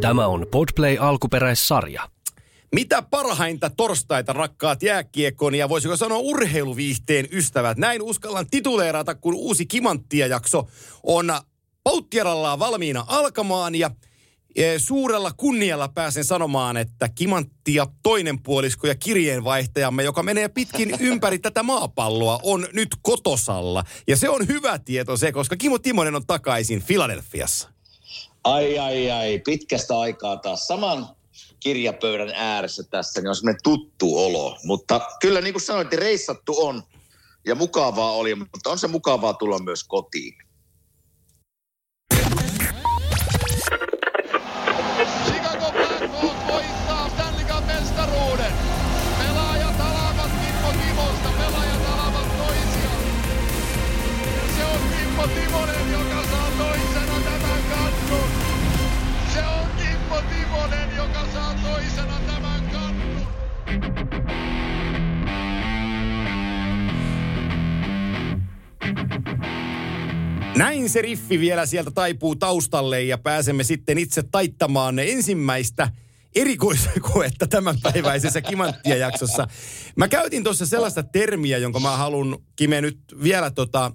Tämä on Podplay alkuperäissarja. Mitä parhainta torstaita, rakkaat jääkiekon ja voisiko sanoa urheiluviihteen ystävät. Näin uskallan tituleerata, kun uusi Kimanttia-jakso on Pauttierallaan valmiina alkamaan ja e, Suurella kunnialla pääsen sanomaan, että Kimanttia toinen puolisko ja kirjeenvaihtajamme, joka menee pitkin ympäri tätä maapalloa, on nyt kotosalla. Ja se on hyvä tieto se, koska Kimo Timonen on takaisin Filadelfiassa. Ai, ai, ai, pitkästä aikaa taas saman kirjapöydän ääressä tässä, niin on semmoinen tuttu olo. Mutta kyllä niin kuin sanoit, reissattu on ja mukavaa oli, mutta on se mukavaa tulla myös kotiin. Näin se riffi vielä sieltä taipuu taustalle ja pääsemme sitten itse taittamaan ensimmäistä erikoiskoetta tämänpäiväisessä Kimanttia-jaksossa. Mä käytin tuossa sellaista termiä, jonka mä haluan, Kime, nyt vielä tota,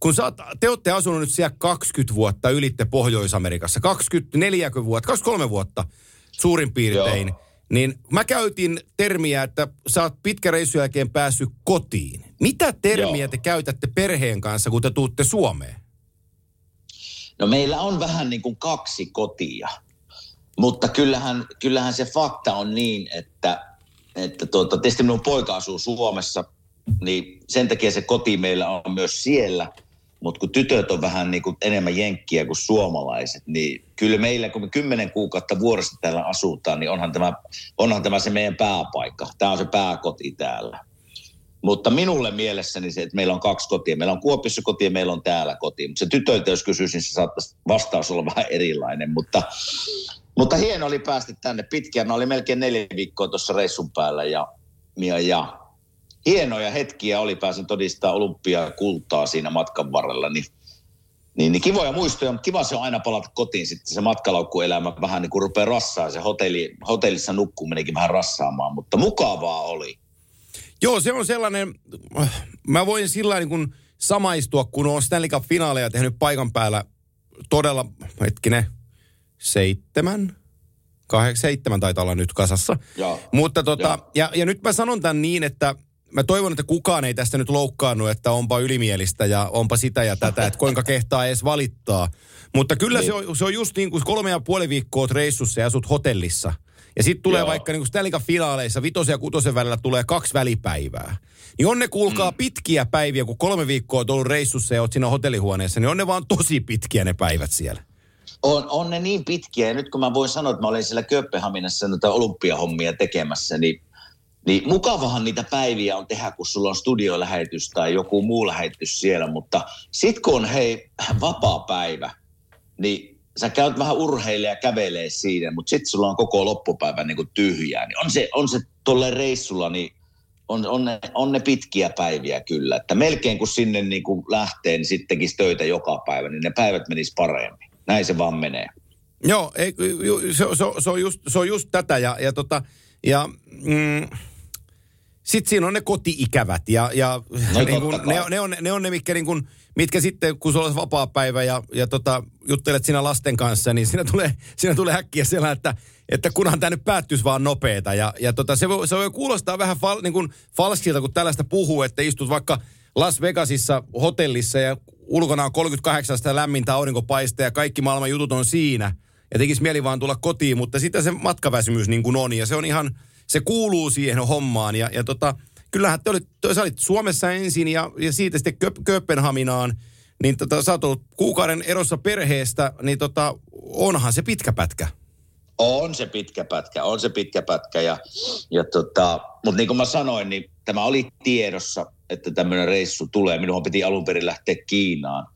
kun sä, oot- te olette asunut nyt siellä 20 vuotta ylitte Pohjois-Amerikassa, 24 vuotta, 23 vuotta suurin piirtein, Joo. niin mä käytin termiä, että sä oot pitkä reissun jälkeen päässyt kotiin. Mitä termiä Joo. te käytätte perheen kanssa, kun te tuutte Suomeen? No meillä on vähän niin kuin kaksi kotia, mutta kyllähän, kyllähän se fakta on niin, että, että tuota, tietysti minun poika asuu Suomessa, niin sen takia se koti meillä on myös siellä. Mutta kun tytöt on vähän niin kuin enemmän jenkkiä kuin suomalaiset, niin kyllä meillä, kun me kymmenen kuukautta vuodesta täällä asutaan, niin onhan tämä, onhan tämä se meidän pääpaikka. Tämä on se pääkoti täällä. Mutta minulle mielessäni se, että meillä on kaksi kotia. Meillä on Kuopiossa koti ja meillä on täällä koti. Mutta se tytöiltä, jos kysyisin, se saattaisi vastaus olla vähän erilainen. Mutta, mutta hieno oli päästä tänne pitkään. Mä olin melkein neljä viikkoa tuossa reissun päällä ja, ja, ja hienoja hetkiä oli. Pääsin todistaa olympiaa kultaa siinä matkan varrella. Niin, niin, niin kivoja muistoja, mutta kiva se on aina palata kotiin sitten se matkalaukkuelämä vähän niin kuin rupeaa rassaa. Se hotelli, hotellissa nukkuminikin vähän rassaamaan, mutta mukavaa oli. Joo, se on sellainen, mä voin sillä niin kuin samaistua, kun on Stanley Cup-finaaleja tehnyt paikan päällä todella, hetkinen, seitsemän, kahdeksan, seitsemän taitaa olla nyt kasassa. Joo. Mutta tota, Joo. ja, ja nyt mä sanon tämän niin, että mä toivon, että kukaan ei tästä nyt loukkaannut, että onpa ylimielistä ja onpa sitä ja tätä, että kuinka kehtaa edes valittaa. Mutta kyllä se on, se on just niin kuin kolme ja puoli viikkoa reissussa ja asut hotellissa. Ja sitten tulee Joo. vaikka niin Stanley Cup-finaaleissa vitosen ja kutosen välillä tulee kaksi välipäivää. Niin on ne kuulkaa mm. pitkiä päiviä, kun kolme viikkoa oot ollut reissussa ja oot siinä hotellihuoneessa, niin on ne vaan tosi pitkiä ne päivät siellä. On, on ne niin pitkiä. Ja nyt kun mä voin sanoa, että mä olin siellä Kööpenhaminassa noita olympiahommia tekemässä, niin, niin mukavahan niitä päiviä on tehdä, kun sulla on studiolähetys tai joku muu lähetys siellä. Mutta sit kun on hei vapaa päivä, niin sä käyt vähän urheilija ja kävelee siinä, mutta sitten sulla on koko loppupäivä niin kuin tyhjää. Niin on se, on se tolle reissulla, niin on, on, ne, on ne pitkiä päiviä kyllä. Että melkein kun sinne niin kuin lähtee, niin sitten töitä joka päivä, niin ne päivät menis paremmin. Näin se vaan menee. Joo, ei, se, se, se, on just, se on just tätä ja, ja, tota, ja mm, sitten siinä on ne koti-ikävät ja, ja No niin kun, ne, on- ne, on, ne on ne, mitkä, niin kun, mitkä sitten, kun sulla on vapaa päivä ja, ja tota, juttelet siinä lasten kanssa, niin siinä tulee, siinä tulee äkkiä siellä, että, että kunhan tämä nyt päättyisi vaan nopeeta. Ja, ja tota, se, voi, se voi kuulostaa vähän fal, niin kuin falskilta, kun tällaista puhuu, että istut vaikka Las Vegasissa hotellissa ja ulkona on 38 sitä lämmintä aurinkopaista ja kaikki maailman jutut on siinä. Ja tekisi mieli vaan tulla kotiin, mutta sitten se matkaväsymys niin kuin on ja se on ihan, se kuuluu siihen hommaan. Ja, ja tota, kyllähän te olit, sä olit Suomessa ensin ja, ja siitä sitten Köp- Kööpenhaminaan, niin tota, sä oot kuukauden erossa perheestä, niin tota, onhan se pitkä pätkä. On se pitkä pätkä, on se pitkä pätkä. Ja, ja tota, mutta niin kuin mä sanoin, niin tämä oli tiedossa, että tämmöinen reissu tulee. Minun piti alun perin lähteä Kiinaan,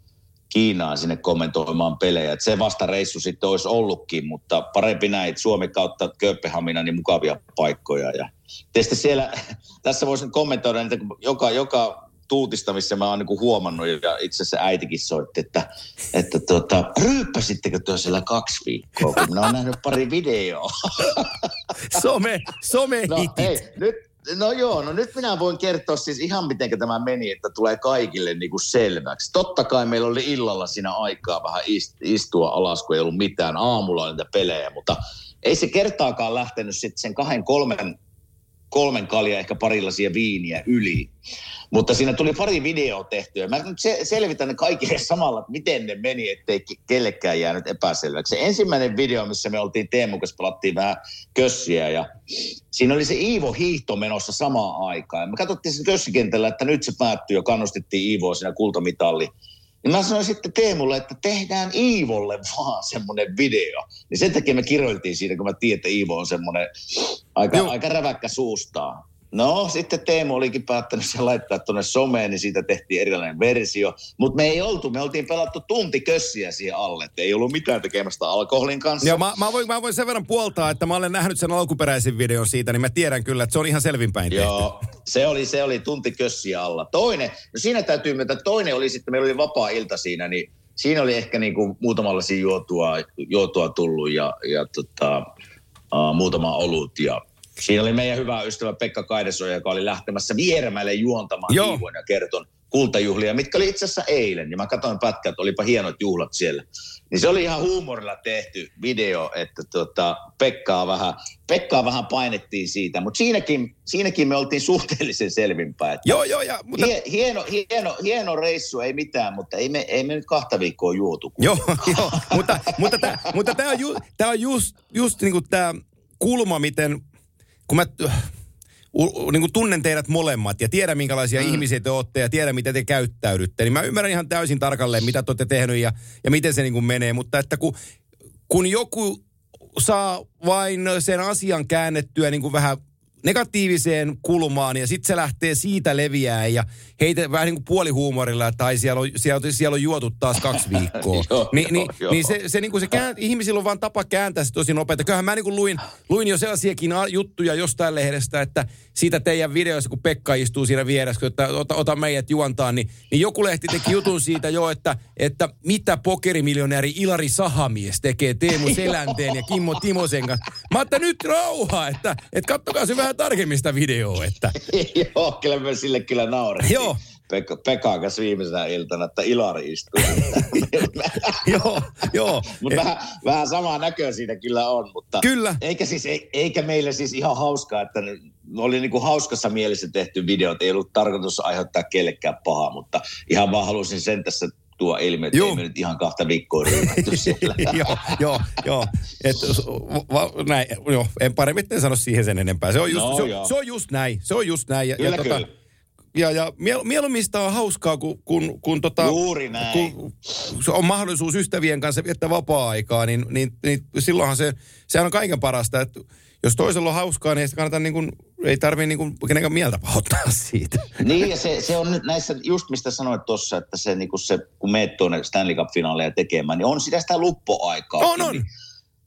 Kiinaan sinne kommentoimaan pelejä. Et se vasta reissu sitten olisi ollutkin, mutta parempi näin, Suomi kautta Kööpenhamina niin mukavia paikkoja. Ja tietysti siellä, tässä voisin kommentoida, kun joka, joka tuutista, missä mä oon niin huomannut, ja itse asiassa äitikin soitti, että, että tuota, ryyppäsittekö tuo siellä kaksi viikkoa, kun minä oon nähnyt pari videoa. Some, some No hei, nyt, no joo, no nyt minä voin kertoa siis ihan miten tämä meni, että tulee kaikille niin kuin selväksi. Totta kai meillä oli illalla siinä aikaa vähän ist, istua alas, kun ei ollut mitään. Aamulla niitä pelejä, mutta ei se kertaakaan lähtenyt sitten sen kahden, kolmen, kolmen kalja, ehkä parillaisia viiniä yli. Mutta siinä tuli pari videoa tehtyä. Mä nyt se, selvitän ne kaikille samalla, että miten ne meni, ettei ke- kellekään jäänyt epäselväksi. Se ensimmäinen video, missä me oltiin Teemu kanssa, pelattiin vähän kössiä ja siinä oli se Iivo hiihto menossa samaan aikaan. Me katsottiin sen kössikentällä, että nyt se päättyy ja kannustettiin Iivoa siinä kultamitalli. Niin mä sanoin sitten Teemulle, että tehdään Iivolle vaan semmoinen video. Niin sen takia me kiroiltiin siinä, kun mä tiedän, että Iivo on semmoinen aika, Joo. aika räväkkä suustaan. No, sitten Teemu olikin päättänyt sen laittaa tuonne someen, niin siitä tehtiin erilainen versio. Mutta me ei oltu, me oltiin pelattu tunti kössiä siihen alle, että ei ollut mitään tekemästä alkoholin kanssa. Joo, mä, mä, voin, mä voin sen verran puoltaa, että mä olen nähnyt sen alkuperäisen videon siitä, niin mä tiedän kyllä, että se on ihan selvinpäin tehty. Joo, se oli, se oli tunti kössiä alla. Toinen, no siinä täytyy myöntää, toinen oli sitten, meillä oli vapaa-ilta siinä, niin siinä oli ehkä niin kuin muutamalla juotua, juotua tullut ja, ja tota, uh, muutama olut ja Siinä oli meidän hyvä ystävä Pekka Kaidesoja, joka oli lähtemässä Vieremäelle juontamaan Joo. Ja Kerton kultajuhlia, mitkä oli itse asiassa eilen. Ja mä katsoin pätkät, olipa hienot juhlat siellä. Niin se oli ihan huumorilla tehty video, että tota, Pekkaa, vähän, Pekkaa vähän painettiin siitä. Mutta siinäkin, siinäkin me oltiin suhteellisen selvinpäin. Että Joo, joo, ja, mutta, Hie, hieno, hieno, hieno reissu, ei mitään, mutta ei me, ei me nyt kahta viikkoa juotu. Joo, joo, mutta, mutta tämä mutta tää on, ju, tää on just, just niinku tämä kulma, miten, kun mä niin kuin tunnen teidät molemmat ja tiedän minkälaisia mm. ihmisiä te olette ja tiedän miten te käyttäydytte, niin mä ymmärrän ihan täysin tarkalleen, mitä te olette tehnyt ja, ja miten se niin kuin menee, mutta että kun, kun joku saa vain sen asian käännettyä niin kuin vähän negatiiviseen kulmaan ja sitten se lähtee siitä leviää ja heitä vähän niin kuin puolihuumorilla, että ai siellä on, siellä, siellä on juotu taas kaksi viikkoa. Joo, Ni, niin, joo. niin se, se, niin kuin se kään, ihmisillä on vaan tapa kääntää se tosi nopeasti. Kyllähän mä niin kuin luin, luin jo sellaisiakin juttuja jostain lehdestä, että siitä teidän videoissa, kun Pekka istuu siinä vieressä, kun että ota, ota meidät juontaan, niin, niin joku lehti teki jutun siitä jo, että, että mitä pokerimiljonääri Ilari Sahamies tekee Teemu Selänteen ja Kimmo Timosen kanssa. Mä että nyt rauha, että, että kattokaa se vähän tarkemmin sitä videoa, että Joo, kyllä me sille kyllä naurettiin. Joo. Pekka, Pekan kanssa viimeisenä iltana, että Ilari istuu. joo, joo. mutta vähän, vähän samaa näköä siinä kyllä on. Mutta Kyllä. Eikä, siis, ei- eikä meille siis ihan hauskaa, että oli niin kuin hauskassa mielessä tehty video, ei ollut tarkoitus aiheuttaa kellekään pahaa, mutta ihan vaan halusin sen tässä tuo ilmi, että ei me nyt ihan kahta viikkoa ryhmätty siellä. joo, joo, joo. Et, va, näin, joo. En paremmin en sano siihen sen enempää. Se on just, No, se, on, se on just näin. Se on just näin. Ja, Kyllä, ja, kyllä. Tota, ja, ja miel, mieluummin on hauskaa, kun, kun, kun, tota, Juuri näin. kun on mahdollisuus ystävien kanssa viettää vapaa-aikaa, niin, niin, niin silloinhan se, sehän on kaiken parasta. Että jos toisella on hauskaa, niin ei sitä kannata niin kuin, ei tarvitse niin kuin kenenkään mieltä pahoittaa siitä. Niin, ja se, se on nyt näissä, just mistä sanoit tuossa, että se, niin kun se, kun meet tuonne Stanley Cup-finaaleja tekemään, niin on sitä sitä luppoaikaa. On, on. Niin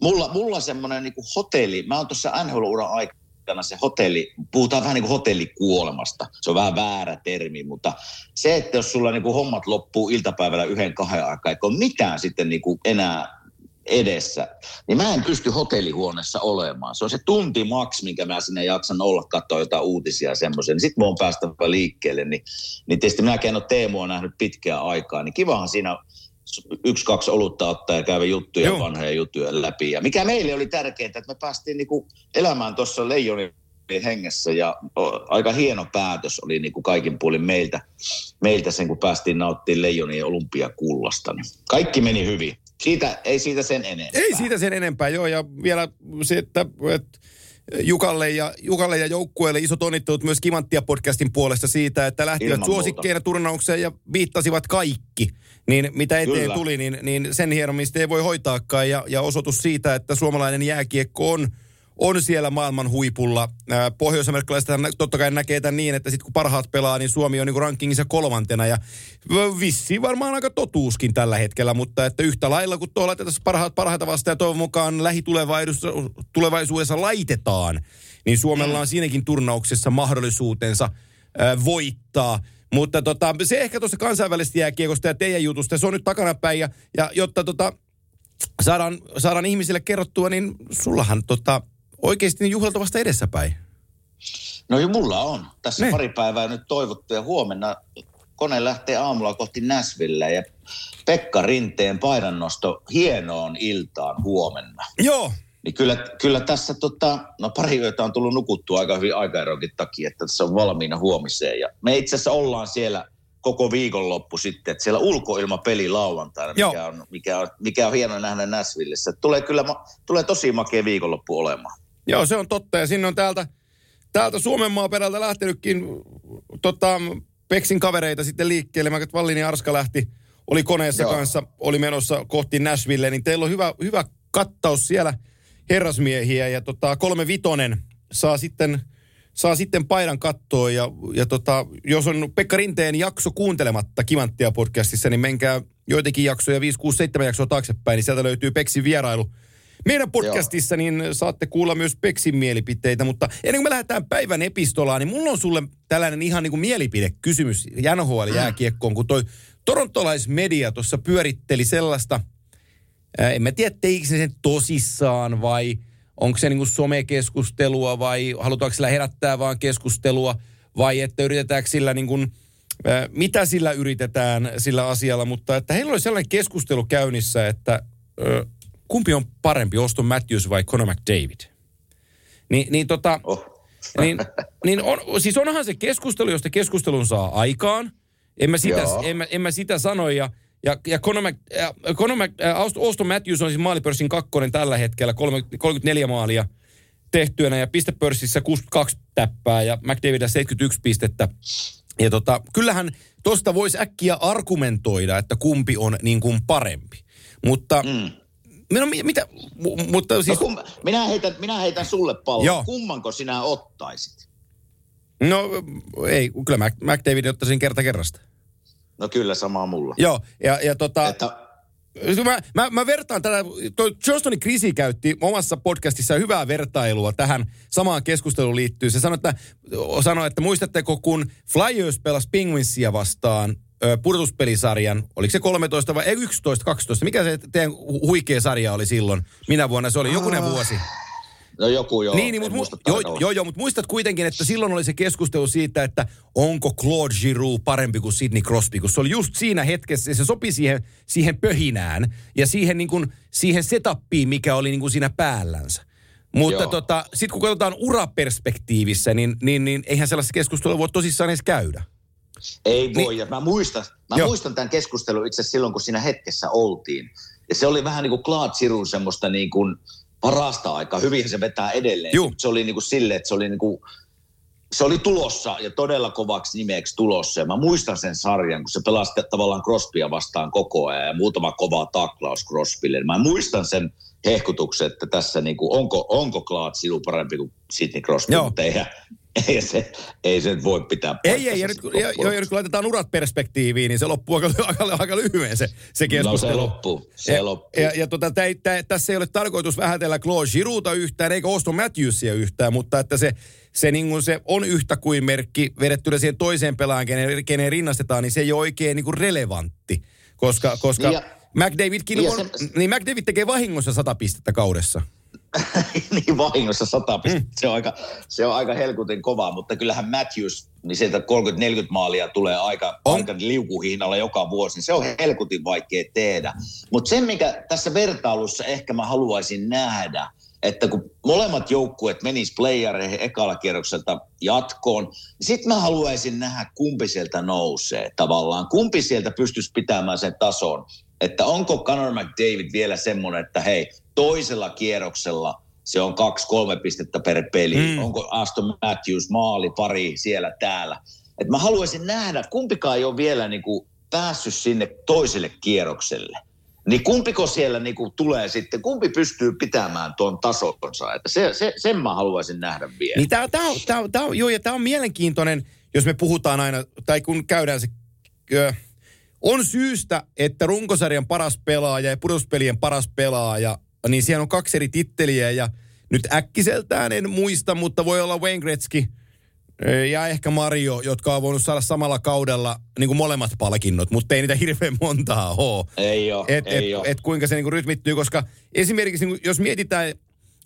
mulla, mulla semmoinen niin hotelli, mä oon tuossa NHL-uran aikana se hotelli, puhutaan vähän niin kuin hotellikuolemasta. Se on vähän väärä termi, mutta se, että jos sulla niin kuin hommat loppuu iltapäivällä yhden kahden aikaa, eikä ole mitään sitten niin kuin enää edessä, niin mä en pysty hotellihuoneessa olemaan. Se on se tunti maks, minkä mä sinne jaksan olla, katsoa jotain uutisia ja semmoisia. Niin sit mä oon päästävä liikkeelle. Niin, niin tietysti minäkin en ole Teemua nähnyt pitkää aikaa, niin kivahan siinä yksi, kaksi olutta ottaa ja käydä juttuja, Joo. Vanhoja juttuja läpi. Ja mikä meille oli tärkeää, että me päästiin niinku elämään tuossa Leijonin hengessä ja aika hieno päätös oli niinku kaikin puolin meiltä, meiltä sen, kun päästiin nauttimaan Leijonien olympiakullasta. Niin kaikki meni hyvin. Siitä, ei siitä sen enempää. Ei siitä sen enempää, joo. Ja vielä se, että, että Jukalle ja, Jukalle ja joukkueelle isot onnittelut myös Kimanttia podcastin puolesta siitä, että lähtivät Ilman muuta. suosikkeina turnaukseen ja viittasivat kaikki. Niin mitä eteen Kyllä. tuli, niin, niin sen hienommin ei voi hoitaakaan. Ja, ja osoitus siitä, että suomalainen jääkiekko on, on siellä maailman huipulla. Ää, Pohjois-amerikkalaiset totta kai näkee tämän niin, että sitten kun parhaat pelaa, niin Suomi on niin rankingissa kolmantena. Ja vissiin varmaan aika totuuskin tällä hetkellä, mutta että yhtä lailla kun tuolla tässä parhaat parhaita vastaan ja toivon mukaan lähitulevaisuudessa tulevaisuudessa laitetaan, niin Suomella on siinäkin turnauksessa mahdollisuutensa ää, voittaa. Mutta tota, se ehkä tuossa kansainvälisestä jääkiekosta ja teidän jutusta, se on nyt takanapäin. Ja, ja jotta tota, saadaan, saadaan ihmisille kerrottua, niin sullahan tota, oikeasti juhlat vasta edessäpäin. No jo mulla on. Tässä Ne. pari päivää nyt toivottu ja huomenna kone lähtee aamulla kohti Näsville ja Pekka Rinteen painannosto hienoon iltaan huomenna. Joo, Niin kyllä, kyllä tässä tota, no pari yötä on tullut nukuttua aika hyvin aikaeronkin takia, että tässä on valmiina huomiseen. Ja me itse asiassa ollaan siellä koko viikonloppu sitten, että siellä ulkoilmapeli lauantaina, Joo. mikä on, mikä, on, mikä on hieno nähdä Näsvillessä. Tulee kyllä, tulee tosi makea viikonloppu olemaan. Joo, se on totta. Ja sinne on täältä, täältä Suomen maaperältä lähtenytkin tota, Peksin kavereita sitten liikkeelle. Mä Vallini Arska lähti, oli koneessa Joo. kanssa, oli menossa kohti Nashville, niin teillä on hyvä, hyvä kattaus siellä herrasmiehiä. Ja tota, kolme vitonen saa sitten, saa sitten paidan kattoon. Ja, ja tota, jos on Pekka Rinteen jakso kuuntelematta Kimanttia podcastissa, niin menkää joitakin jaksoja, 5, 6, 7 jaksoa taaksepäin, niin sieltä löytyy Peksin vierailu meidän podcastissa niin saatte kuulla myös Peksin mielipiteitä, mutta ennen kuin me lähdetään päivän epistolaan, niin mulla on sulle tällainen ihan niin kuin mielipidekysymys. NHL-jääkiekkoon, kun toi torontolaismedia tuossa pyöritteli sellaista, ää, en mä tiedä teikö se sen tosissaan vai onko se niin kuin somekeskustelua vai halutaanko sillä herättää vaan keskustelua vai että yritetäänkö sillä niin kuin, ää, mitä sillä yritetään sillä asialla, mutta että heillä oli sellainen keskustelu käynnissä, että ö, kumpi on parempi, Auston Matthews vai Conor McDavid? Ni, niin tota, Oh. niin, niin on, siis onhan se keskustelu, josta keskustelun saa aikaan. En mä sitä, Joo. en mä, en mä sitä sano. Ja, ja, ja Conor, Mc, äh, Conor Mc, äh, Aust- Auston Matthews on siis maalipörssin kakkonen tällä hetkellä, kolme- 34 maalia tehtyänä ja pistepörssissä 62 täppää ja McDavidillä 71 pistettä. Ja tota, kyllähän tosta voisi äkkiä argumentoida, että kumpi on niin kuin parempi. Mutta, mm. No, mi- mitä, mu- mutta Siis... siis, No, kum, minä, heitän, minä heitän sulle pallon. Joo. Kummanko sinä ottaisit? no ei, kyllä Mac, McDavid ottaisi sen kerta kerrasta. No kyllä, sama mulla. Joo, ja, ja tota, Että, Mä, mä, mä vertaan tätä, toi Johnstoni Krisi käytti omassa podcastissa hyvää vertailua tähän samaan keskusteluun liittyy. Se sanoi, että, sanoi, että muistatteko, kun Flyers pelasi Penguinsia vastaan pudotuspelisarjan, oliko se 13 vai ei, 11, 12, mikä se teidän hu- huikea sarja oli silloin? Minä vuonna se oli? Jokunen vuosi. no joku joo. Niin, niin mutta muista mu- joo, joo, joo, mutta muistat kuitenkin, että silloin oli se keskustelu siitä, että onko Claude Giroux parempi kuin Sidney Crosby, kun se oli just siinä hetkessä, se sopi siihen, siihen pöhinään ja siihen, niin kuin, siihen setappiin, mikä oli niin kuin siinä päällänsä. Mutta Joo. tota, sitten kun katsotaan uraperspektiivissä, niin, niin, niin eihän sellaista keskustelua voi tosissaan edes käydä. Ei voi, Niin- ja mä muistan, mä Joo. muistan tämän keskustelun itse silloin, kun siinä hetkessä oltiin. Ja se oli vähän niin kuin Claude Sirun semmoista niin kuin parasta aikaa. Hyvinhän se vetää edelleen. Juu. Se oli niin kuin silleen, että se oli niin kuin, se oli tulossa ja todella kovaksi nimeksi tulossa. Ja mä muistan sen sarjan, kun se pelasi tavallaan Crosbya vastaan koko ajan ja muutama kova taklaus Crosbylle. Mä muistan sen hehkutuksen, että tässä niin kuin, onko, onko Claude Siru parempi kuin Sidney Crosby, mutta eihän, ei se, ei se voi pitää Ei, ei, ja nyt, kun- sitten ja, nyt kun laitetaan urat perspektiiviin, niin se loppuu aika, aika, aika lyhyen se, se No keskustelu. se loppuu, se ja, loppuu. Ja, ja tota, tää, ei- tää, tässä ei ole tarkoitus vähätellä Claude Girouta yhtään, eikä Auston Matthewsia yhtään, mutta että se, se, niin kuin se on yhtä kuin merkki vedettynä siihen toiseen pelaajan, kenen, kenen rinnastetaan, niin se ei ole oikein niin kuin relevantti. Koska, koska ja- McDavidkin niin ja on, se- niin McDavid tekee vahingossa sata pistettä kaudessa. niin vahingossa 100 pistettä. Se, on aika, se on aika helkutin kovaa, mutta kyllähän Matthews, niin sieltä 30-40 maalia tulee aika, On. aika liukuhihnalla joka vuosi. niin Se on helkutin vaikea tehdä. Mutta se, mikä tässä vertailussa ehkä mä haluaisin nähdä, että kun molemmat joukkueet menis playereihin ekalla kierrokselta jatkoon, niin sitten mä haluaisin nähdä, kumpi sieltä nousee tavallaan. Kumpi sieltä pystyisi pitämään sen tason. Että onko Conor McDavid vielä semmoinen, että hei, toisella kierroksella se on kaksi-kolme pistettä per peli. Mm. Onko Aston Matthews maali pari siellä täällä. Et mä haluaisin nähdä, kumpikaan ei ole vielä niinku päässyt sinne toiselle kierrokselle. Niin kumpiko siellä niinku tulee sitten, kumpi pystyy pitämään tuon tasonsa? Että se, se, sen mä haluaisin nähdä vielä. Niin tämä, tämä, tämä, tämä, joo, ja tämä on mielenkiintoinen, jos me puhutaan aina, tai kun käydään se, ö, on syystä, että runkosarjan paras pelaaja ja pudotuspelien paras pelaaja, niin siellä on kaksi eri titteliä, ja nyt äkkiseltään en muista, mutta voi olla Wayne Gretzky, ja ehkä Mario, jotka on voinut saada samalla kaudella niin kuin molemmat palkinnot, mutta ei niitä hirveän montaa ole. Ei ole, et, ei et, ole. et kuinka se niin kuin rytmittyy, koska esimerkiksi niin kuin, jos mietitään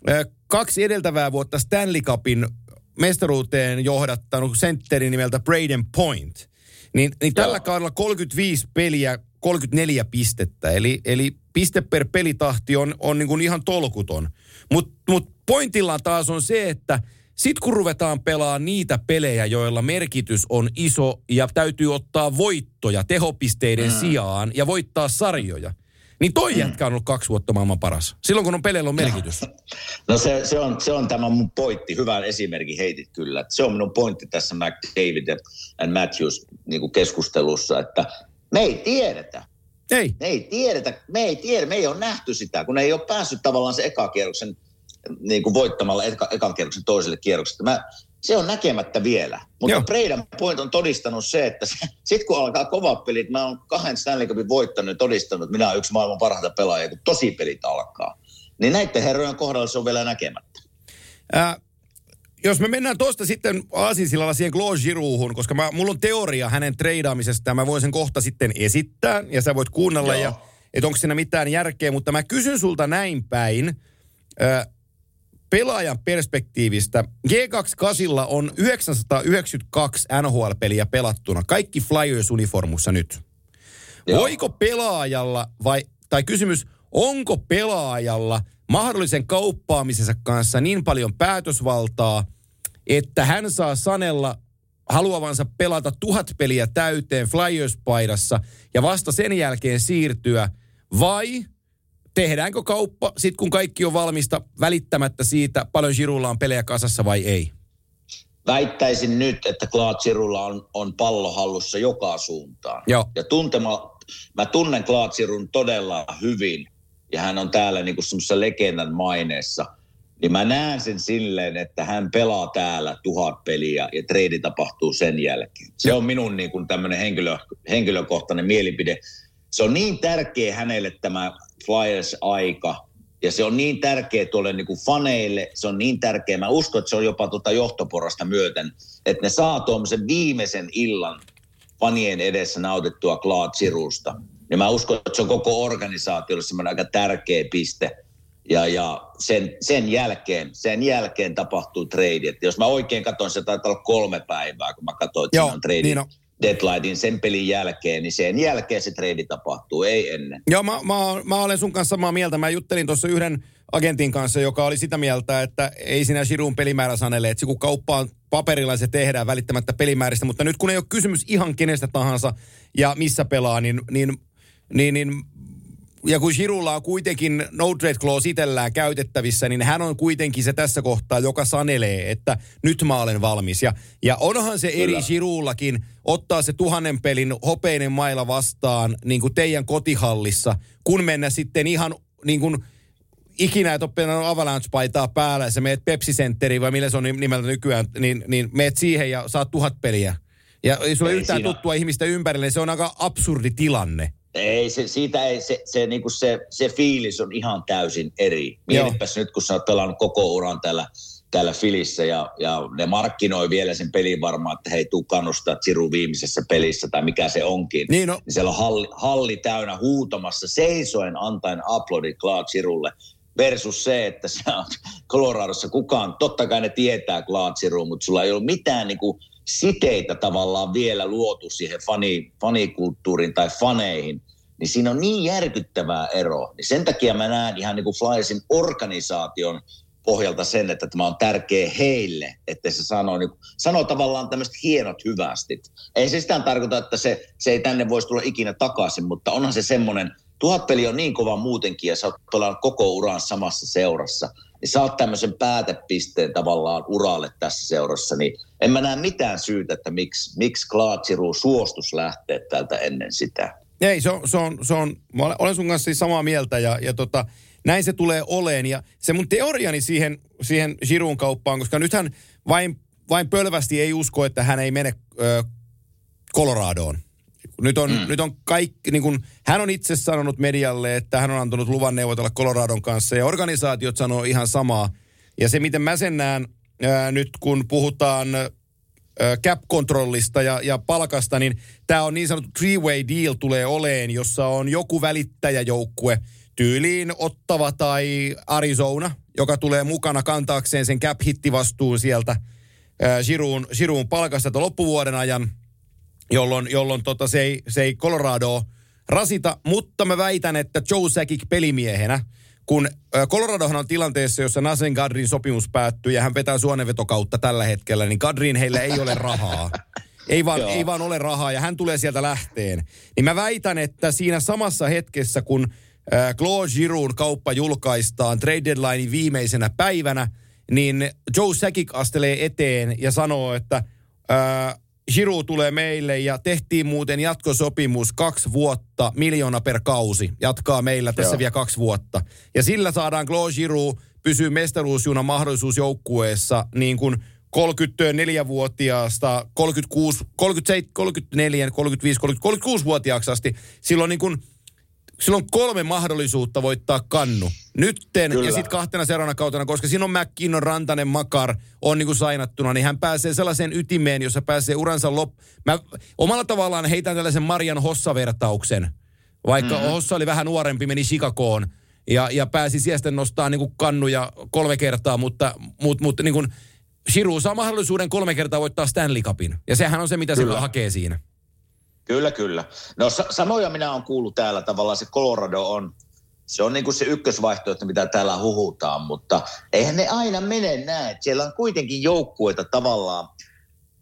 ö, kaksi edeltävää vuotta Stanley Cupin mestaruuteen johdattanut sentteri nimeltä Braden Point, niin, niin tällä Joo. kaudella 35 peliä, 34 pistettä, eli, eli piste per pelitahti on, on niin kuin ihan tolkuton. Mutta mut pointilla taas on se, että sit kun ruvetaan pelaamaan niitä pelejä, joilla merkitys on iso ja täytyy ottaa voittoja tehopisteiden mm. sijaan ja voittaa sarjoja, niin toi mm. jätkä on ollut kaksi vuotta maailman paras. Silloin kun on peleillä on merkitys. No se, se, on, se on tämä mun pointti. Hyvän esimerkin heitit kyllä. Se on minun pointti tässä McDavid ja Matthews niin kuin keskustelussa, että me ei tiedetä. Ei. Me ei tiedetä, me ei tiedä, me ei ole nähty sitä, kun ei ole päässyt tavallaan se ekakierroksen niin kuin voittamalla eka, ekan kierroksen toiselle kierrokselle. Mä, se on näkemättä vielä. Mutta Joo. Braden Point on todistanut se, että sitten kun alkaa kovat pelit, mä oon kahden Stanley Cupin voittanut ja todistanut, että minä olen yksi maailman parhaita pelaajia, kun tosi pelit alkaa. Niin näiden herrojen kohdalla se on vielä näkemättä. Ää, jos me mennään tuosta sitten aasinsillalla siihen Claude Girouxhun, koska mä, mulla on teoria hänen treidaamisesta ja mä voin sen kohta sitten esittää ja sä voit kuunnella Joo. ja että onko siinä mitään järkeä, mutta mä kysyn sulta näin päin. Ää, pelaajan perspektiivistä. G28 on 992 NHL-peliä pelattuna. Kaikki Flyers-uniformussa nyt. Joo. Voiko pelaajalla, vai, tai kysymys, onko pelaajalla mahdollisen kauppaamisensa kanssa niin paljon päätösvaltaa, että hän saa sanella haluavansa pelata tuhat peliä täyteen Flyers-paidassa ja vasta sen jälkeen siirtyä, vai tehdäänkö kauppa sitten kun kaikki on valmista välittämättä siitä, paljon Giroulla on pelejä kasassa vai ei? Väittäisin nyt, että Claude Girouxlla on, on pallo hallussa joka suuntaan. Joo. Ja tuntema, mä tunnen Claude Giroux todella hyvin, ja hän on täällä niinku semmoisessa legendan maineessa. Niin mä näen sen silleen, että hän pelaa täällä tuhat peliä ja trade tapahtuu sen jälkeen. Se on minun niin kuin tämmöinen henkilö, henkilökohtainen mielipide. Se on niin tärkeä hänelle tämä Flyers-aika, ja se on niin tärkeä tuolle niin kuin faneille, se on niin tärkeä. Mä uskon, että se on jopa tuota johtoporasta myöten, että ne saa tuommoisen viimeisen illan fanien edessä nautittua Claude Girouxsta. Ja mä uskon, että se on koko organisaatiolle semmoinen aika tärkeä piste. Ja, ja sen, sen, jälkeen, sen jälkeen tapahtuu trade. Että jos mä oikein katson, se taitaa olla kolme päivää, kun mä katsoin, että Joo, siinä on trade niin on. deadlinein sen pelin jälkeen, niin sen jälkeen se trade tapahtuu, ei ennen. Joo, mä, mä, mä olen sun kanssa samaa mieltä. Mä juttelin tuossa yhden agentin kanssa, joka oli sitä mieltä, että ei siinä Shirun pelimäärä sanele, että se kun kauppa on paperilla se tehdään välittämättä pelimääristä, mutta nyt kun ei ole kysymys ihan kenestä tahansa ja missä pelaa, niin, niin, niin, niin ja kun Shirulla on kuitenkin no trade clause itsellään käytettävissä, niin hän on kuitenkin se tässä kohtaa, joka sanelee, että nyt mä olen valmis. Ja, ja onhan se eri. Shirullakin ottaa se tuhannen pelin hopeinen maila vastaan niin kuin teidän kotihallissa, kun mennä sitten ihan niin kuin ikinä et ole Avalanche-paitaa päällä ja sä meet Pepsi Centeriin vai millä se on nimeltä nykyään, niin, niin meet siihen ja saat tuhat peliä. Ja ei sulla Ei yhtään siinä- tuttua ihmistä ympärille, niin se on aika absurdi tilanne. Ei, se, siitä ei, se, se, niinku se, se fiilis on ihan täysin eri. Mietipäs nyt, kun sä oot pelannut koko uran täällä, täällä Filissä ja, ja ne markkinoi vielä sen pelin varmaan, että hei, tuu kannustaa Siru viimeisessä pelissä tai mikä se onkin. Niin no, Niin siellä on halli, halli täynnä huutamassa, seisoen antaen aplodit Claude Sirulle. Versus se, että sä oot Coloradossa kukaan, totta kai ne tietää Claude Siru, mutta sulla ei ollut mitään niinku siteitä tavallaan vielä luotu siihen fani, fanikulttuuriin tai faneihin. Niin siinä on niin järkyttävää ero. Niin sen takia mä näen ihan niin kuin Flyersin organisaation pohjalta sen, että tämä on tärkeä heille, että se sanoo, niin, sanoo tavallaan tämmöiset hienot hyvästit. Ei se sitä tarkoita, että se, se ei tänne voisi tulla ikinä takaisin, mutta onhan se semmoinen, tuhat peli on niin kova muutenkin ja sä oot koko uran samassa seurassa, niin oot tämmöisen päätepisteen tavallaan uralle tässä seurassa, niin en mä näe mitään syytä, että miksi, miksi Giroux suostus lähteä täältä ennen sitä. Ei, se on, se on, se on mä olen- sun kanssa siis samaa mieltä ja, ja tota, näin se tulee oleen. Ja se mun teoriani siihen, siihen Giroun kauppaan, koska nythän vain, vain pölvästi ei usko, että hän ei mene ö. Nyt on, mm. nyt on kaikki, niin kun, hän on itse sanonut medialle, että hän on antanut luvan neuvotella Coloradon kanssa ja organisaatiot sanoo ihan samaa. Ja se, miten mä sen näen ää, nyt, kun puhutaan cap-kontrollista ja, ja palkasta, niin tämä on niin sanottu three-way deal tulee oleen, jossa on joku välittäjäjoukkue, tyyliin Ottava tai Arizona, joka tulee mukana kantaakseen sen cap-hittivastuun sieltä Giroun palkasta loppuvuoden ajan, jolloin, jolloin tota, se, ei, se ei Colorado rasita, mutta mä väitän, että Joe Sakic pelimiehenä, kun Coloradohan on tilanteessa, jossa Nasen Gadrin sopimus päättyy ja hän vetää suonenvetokautta tällä hetkellä, niin Gadrin heillä ei ole rahaa. Ei vaan, ei vaan ole rahaa ja hän tulee sieltä lähteen. Niin mä väitän, että siinä samassa hetkessä, kun äh, Claude Giroun kauppa julkaistaan trade deadline viimeisenä päivänä, niin Joe Sakic astelee eteen ja sanoo, että äh, Giroud tulee meille ja tehtiin muuten jatkosopimus kaksi vuotta, miljoona per kausi. Jatkaa meillä tässä Joo. vielä kaksi vuotta. Ja sillä saadaan Claude Giroud pysyä mestaruusjunan mahdollisuus joukkueessa niin kuin 34-vuotiaasta 36, 37, 34, 35, 36-vuotiaaksi asti. Silloin niin kuin Silloin on kolme mahdollisuutta voittaa kannu. Nytten Kyllä. ja sitten kahtena seuraavana kautena, koska siinä on McKinnon, Rantanen, Makar on niin kuin sainattuna, niin hän pääsee sellaiseen ytimeen, jossa pääsee uransa lop... Mä omalla tavallaan heitän tällaisen Marian Hossa-vertauksen. Vaikka mm-hmm. Hossa oli vähän nuorempi, meni Chicagoon ja, ja pääsi sieltä nostaa niin kuin kannuja kolme kertaa, mutta, mutta, mutta niin kuin Shiru saa mahdollisuuden kolme kertaa voittaa Stanley Cupin. Ja sehän on se, mitä Kyllä. se hakee siinä. Kyllä, kyllä. No sa- samoja minä olen kuullut täällä tavallaan se Colorado on, se on niin kuin se ykkösvaihtoehto, mitä täällä huhutaan, mutta eihän ne aina mene näin. Siellä on kuitenkin joukkueita tavallaan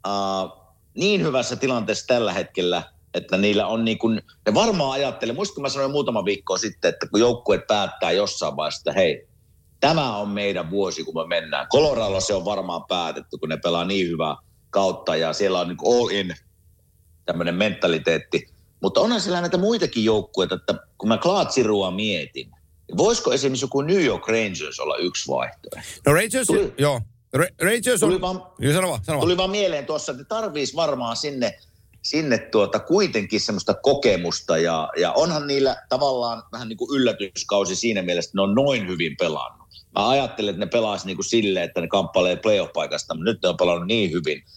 uh, niin hyvässä tilanteessa tällä hetkellä, että niillä on niin kuin, ne varmaan ajattelee, muistatko mä sanoin muutama viikko sitten, että kun joukkueet päättää jossain vaiheessa, että hei, tämä on meidän vuosi, kun me mennään. Colorado se on varmaan päätetty, kun ne pelaa niin hyvää kautta ja siellä on niin all in tämmöinen mentaliteetti. Mutta onhan siellä näitä muitakin joukkueita, että kun mä Klaatsirua mietin, niin voisiko esimerkiksi joku New York Rangers olla yksi vaihtoehto? No Rangers, tuli, joo. Rangers on... Tuli vaan, joo, sano vaan, sano vaan. tuli vaan mieleen tuossa, että tarvitsisi varmaan sinne, sinne tuota kuitenkin semmoista kokemusta ja, ja onhan niillä tavallaan vähän niin kuin yllätyskausi siinä mielessä, että ne on noin hyvin pelannut. Mä ajattelen, että ne pelaisi niin kuin silleen, että ne kamppailee playoff-paikasta, mutta nyt ne on pelannut niin hyvin –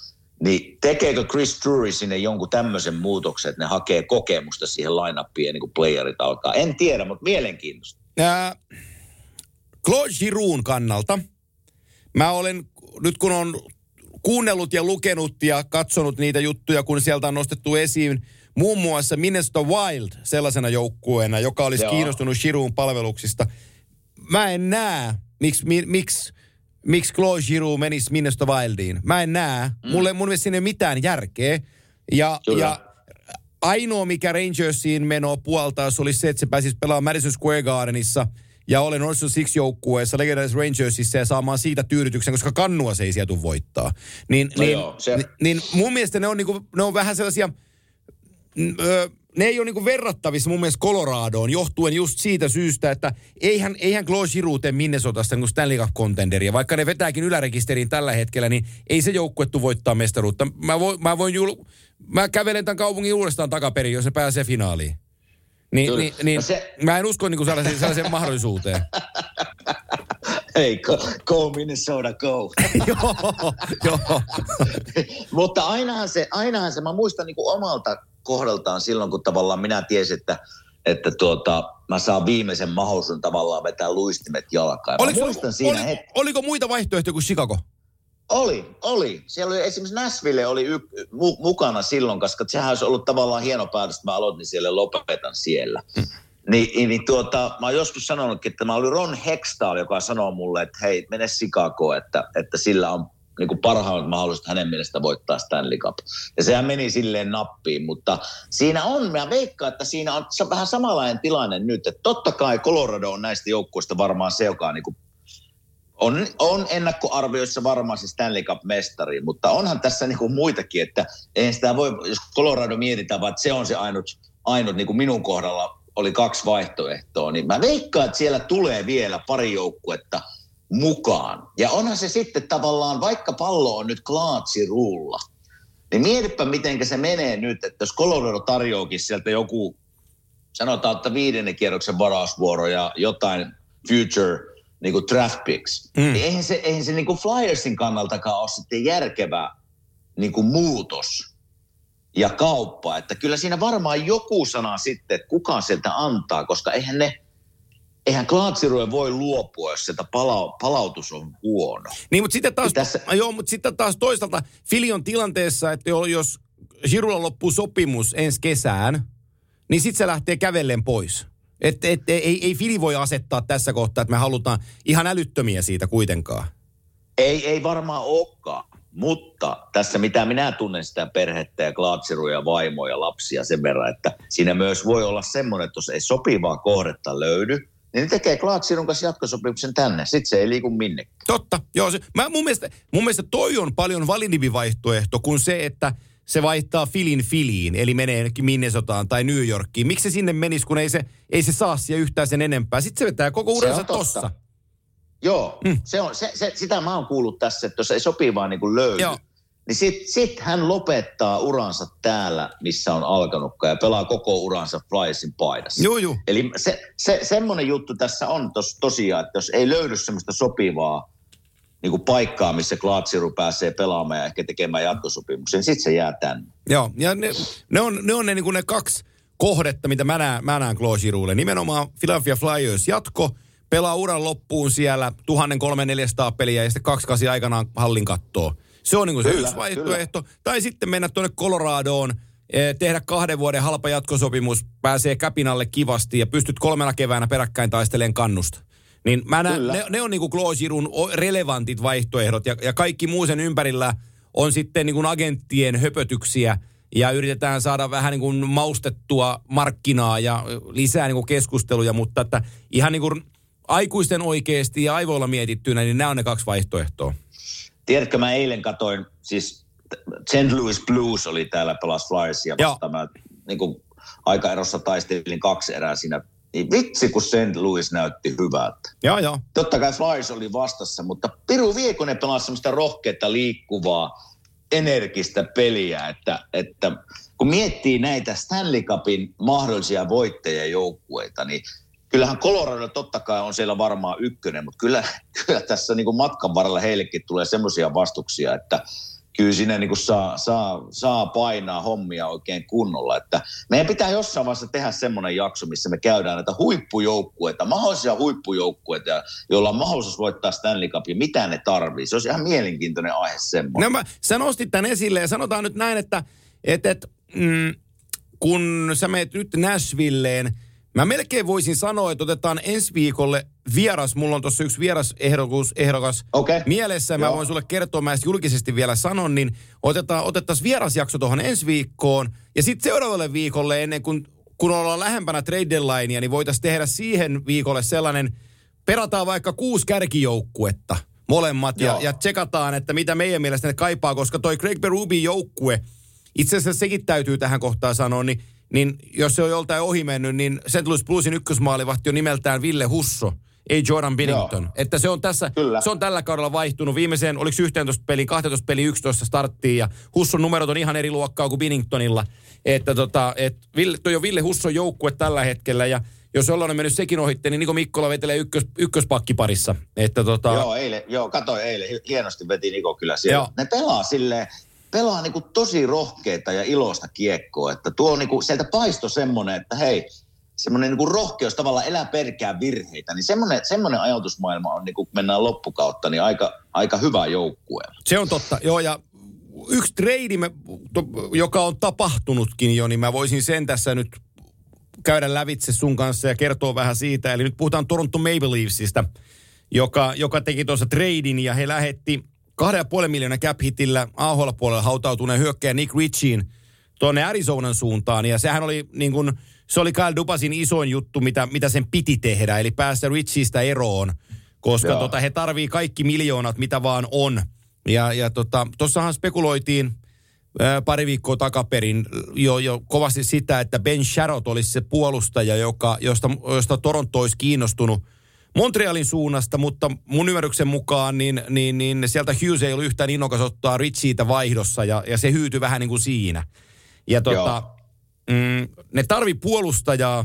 niin tekeekö Chris Drury sinne jonkun tämmöisen muutoksen, että ne hakee kokemusta siihen line-upiin niin kuin playerit alkaa? En tiedä, mutta mielenkiintoista. Äh, Claude Giroun kannalta, mä olen, nyt kun on kuunnellut ja lukenut ja katsonut niitä juttuja, kun sieltä on nostettu esiin muun muassa Minnesota Wild sellaisena joukkueena, joka olisi Joo. kiinnostunut Giroun palveluksista. Mä en näe, miksi, miksi miksi Chloe Giroux menisi Minnesota Wildiin. Mä en näe. Mm. Mulle, mun mielestä siinä ei mitään järkeä. Ja, ja ainoa, mikä Rangersiin meno puoltaa, olisi se, että se pääsisi pelaamaan Madison Square Gardenissa ja olen Orson Six joukkueessa Legendary Rangersissa ja saamaan siitä tyydytyksen, koska kannua se ei sieltä voittaa. Niin, no niin, joo, se... niin, niin mun mielestä ne on, niinku, ne on vähän sellaisia... Ö, ne ei ole niinku verrattavissa mun mielestä Coloradoon, johtuen just siitä syystä, että eihän, eihän Claude Giroux tee Minnesotasta niin Stanley Cup contenderia. Vaikka ne vetääkin ylärekisteriin tällä hetkellä, niin ei se joukkuettu voittaa mestaruutta. Mä, voin, mä, voin jul... mä kävelen tämän kaupungin uudestaan takaperin, jos se pääsee finaaliin. Niin, niin, niin se... mä en usko niin sellaiseen, sellaiseen mahdollisuuteen. Hei, go, go Minnesota, go. joo, joo. Mutta ainahan se, ainahan se, mä muistan niin kuin omalta kohdaltaan silloin, kun tavallaan minä tiesin, että, että tuota, mä saan viimeisen mahdollisuuden tavallaan vetää luistimet jalkaan. Oliko, muistan siinä oli, het- oliko muita vaihtoehtoja kuin Chicago? Oli, oli. Siellä oli esimerkiksi Nashville oli y- mu- mukana silloin, koska sehän olisi ollut tavallaan hieno päätös, että mä aloitin siellä lopetan siellä. Hmm. Niin, niin tuota, mä oon joskus sanonut, että mä olin Ron Hextall, joka sanoo mulle, että hei, mene Chicago, että, että sillä on niin kuin parhaimmat mahdolliset hänen mielestä voittaa Stanley Cup. Ja sehän meni silleen nappiin, mutta siinä on, mä veikkaan, että siinä on vähän samanlainen tilanne nyt, että totta kai Colorado on näistä joukkueista varmaan se, joka on niin kuin on, on ennakkoarvioissa varmaan se Stanley Cup-mestari, mutta onhan tässä niin kuin muitakin, että eihän sitä voi, jos Colorado mietitään, vaan että se on se ainut, ainut niin kuin minun kohdalla oli kaksi vaihtoehtoa, niin mä veikkaan, että siellä tulee vielä pari joukkuetta – mukaan. Ja onhan se sitten tavallaan, vaikka pallo on nyt klaatsi ruulla, niin mietipä miten se menee nyt, että jos Colorado tarjoakin sieltä joku, sanotaan, että viidennen kierroksen varausvuoro ja jotain future niin kuin draft picks, mm. niin eihän se, eihän se niin kuin Flyersin kannaltakaan ole sitten järkevää niin kuin muutos ja kauppa. Että kyllä siinä varmaan joku sana sitten, että kuka sieltä antaa, koska eihän ne, eihän Klaatsiroja voi luopua, jos sieltä pala- palautus on huono. Niin, mutta sitten taas, Tässä- joo, mutta sitten taas toisaalta Fili on tilanteessa, että jo- jos Girolla loppuu sopimus ensi kesään, niin sitten se lähtee kävellen pois. Et, et, ei, ei Fili voi asettaa tässä kohtaa, että me halutaan ihan älyttömiä siitä kuitenkaan. Ei, ei varmaan olekaan. Mutta tässä mitä minä tunnen sitä perhettä ja Klaatsiruja ja vaimoja ja lapsia sen verran, että siinä myös voi olla semmoinen, että jos ei sopivaa kohdetta löydy, niin ne tekee Klaatsirun kanssa jatkosopimuksen tänne. Sitten se ei liiku minnekään. Totta, joo. Se, mä, mun, mielestä, mun mielestä toi on paljon validimpi vaihtoehto kuin se, että se vaihtaa Filin Filiin, eli menee jonnekin Minnesotaan tai New Yorkiin. Miksi se sinne menisi, kun ei se, ei se saa siellä yhtään sen enempää. Sitten se vetää koko Se uransa tossa. Joo, mm. se on, se, se, sitä mä oon kuullut tässä, että jos ei sopivaa niin kuin löydy, Joo. Niin sitten sit hän lopettaa uransa täällä, missä on alkanutkaan ja pelaa koko uransa Flyersin paidassa. Joo, joo. Eli se, se, semmoinen juttu tässä on tos, tosiaan, että jos ei löydy semmoista sopivaa niin kuin paikkaa, missä Klaatsiru pääsee pelaamaan ja ehkä tekemään jatkosopimuksen, niin sitten se jää tänne. Joo, ja ne, ne on ne, on ne, niin kuin ne kaksi kohdetta, mitä mä näen, mä näen Claude Girouxlle. Nimenomaan Philadelphia Flyers jatko, pelaa uran loppuun siellä 1300 peliä ja sitten kaksi kasi aikanaan hallin kattoo. Se on niin kuin se Kyllä, yksi vaihtoehto. Tai sitten mennä tuonne Coloradoon, eh, tehdä kahden vuoden halpa jatkosopimus, pääsee käpinalle kivasti ja pystyt kolmena keväänä peräkkäin taisteleen kannusta. Niin mä näen, Kyllä. ne, ne on niin Giroun o- relevantit vaihtoehdot ja, ja kaikki muu sen ympärillä on sitten niin kuin agenttien höpötyksiä ja yritetään saada vähän niin kuin maustettua markkinaa ja lisää niin kuin keskusteluja, mutta että ihan niin kuin aikuisten oikeasti ja aivoilla mietittynä, niin nämä on ne kaksi vaihtoehtoa. Tiedätkö, mä eilen katoin, siis St. Louis Blues oli täällä pelas Flyersia vastaan. Mä niin kuin aikaerossa taistelin kaksi erää siinä. Niin vitsi, kun St. Louis näytti hyvältä. Joo, joo. Totta kai Flyers oli vastassa, mutta Piru Viekonen pelasi semmoista rohkeita, liikkuvaa, energistä peliä, että, että kun miettii näitä Stanley Cupin mahdollisia voittajajoukkueita, niin kyllähän Colorado totta kai on siellä varmaan ykkönen, mutta kyllä, kyllä tässä niin kuin matkan varrella heillekin tulee semmoisia vastuksia, että kyllä siinä niin kuin saa, saa, saa painaa hommia oikein kunnolla. Että meidän pitää jossain vaiheessa tehdä semmoinen jakso, missä me käydään näitä huippujoukkueita, mahdollisia huippujoukkueita, joilla on mahdollisuus voittaa Stanley Cup ja mitä ne tarvii. Se olisi ihan mielenkiintoinen aihe semmoinen. No mä, sä nostit tämän esille ja sanotaan nyt näin, että et, et, mm, kun sä meet nyt Nashvilleen, mä melkein voisin sanoa, että otetaan ensi viikolle vieras. Mulla on tuossa yksi vierasehdokas ehdokas Okei. mielessä. Mä Joo. voin sulle kertoa, mä edes julkisesti vielä sanon, niin otetaan, otettaisiin vierasjakso tuohon ensi viikkoon. Ja sitten seuraavalle viikolle, ennen kuin kun ollaan lähempänä trade deadlinea, niin voitaisiin tehdä siihen viikolle sellainen, perataan vaikka kuusi kärkijoukkuetta molemmat ja, Joo. ja tsekataan, että mitä meidän mielestä ne kaipaa, koska toi Craig Berube joukkue, itse asiassa sekin täytyy tähän kohtaan sanoa, niin, niin jos se on joltain ohi mennyt, niin St. Louis Bluesin ykkösmaalivahti on nimeltään Ville Husso, ei Jordan Binnington. Joo. Että se on tässä, Kyllä. se on tällä kaudella vaihtunut viimeiseen, oliko 11 peliin, 12 peliin, 11 starttiin ja Husson numerot on ihan eri luokkaa kuin Binningtonilla. Että tota, et Ville, toi on Ville Husson joukkue tällä hetkellä ja jos ollaan mennyt sekin ohitte, niin Niko Mikkola vetelee ykkös, ykköspakkiparissa. Että tota, Joo, eilen, joo, katsoin eilen. Hi- Hienosti veti Niko kyllä siellä. Joo. Ne pelaa silleen, pelaa niinku tosi rohkeita ja iloista kiekkoa. Että tuo niinku, sieltä paisto semmoinen, että hei, semmoinen niinku rohkeus tavallaan elää perkää virheitä. Niin semmoinen, semmoinen ajatusmaailma on, niinku, kun mennään loppukautta, niin aika, aika hyvä joukkue. Se on totta, joo ja yksi to- joka on tapahtunutkin jo, niin mä voisin sen tässä nyt käydä lävitse sun kanssa ja kertoa vähän siitä. Eli nyt puhutaan Toronto Maple Leafsistä, joka, joka teki tuossa tradin ja he lähetti 2,5 miljoonaa cap hitillä AHL-puolella hautautuneen hyökkäjä Nick Ritchien tuonne Arizonan suuntaan. Ja sehän oli niin kuin, se oli Kyle Dubasin isoin juttu, mitä, mitä sen piti tehdä, eli päästä Ritchiestä eroon, koska Joo. tota, he tarvii kaikki miljoonat, mitä vaan on. Ja, ja tota, tossahan spekuloitiin ää, pari viikkoa takaperin jo, jo kovasti sitä, että Ben Sharrot olisi se puolustaja, joka, josta, josta Toronto olisi kiinnostunut Montrealin suunnasta, mutta mun ymmärryksen mukaan niin, niin, niin sieltä Hughes ei ollut yhtään innokas ottaa Richiitä vaihdossa ja, ja se hyytyi vähän niin kuin siinä. Ja tota, mm, ne tarvi puolustajaa,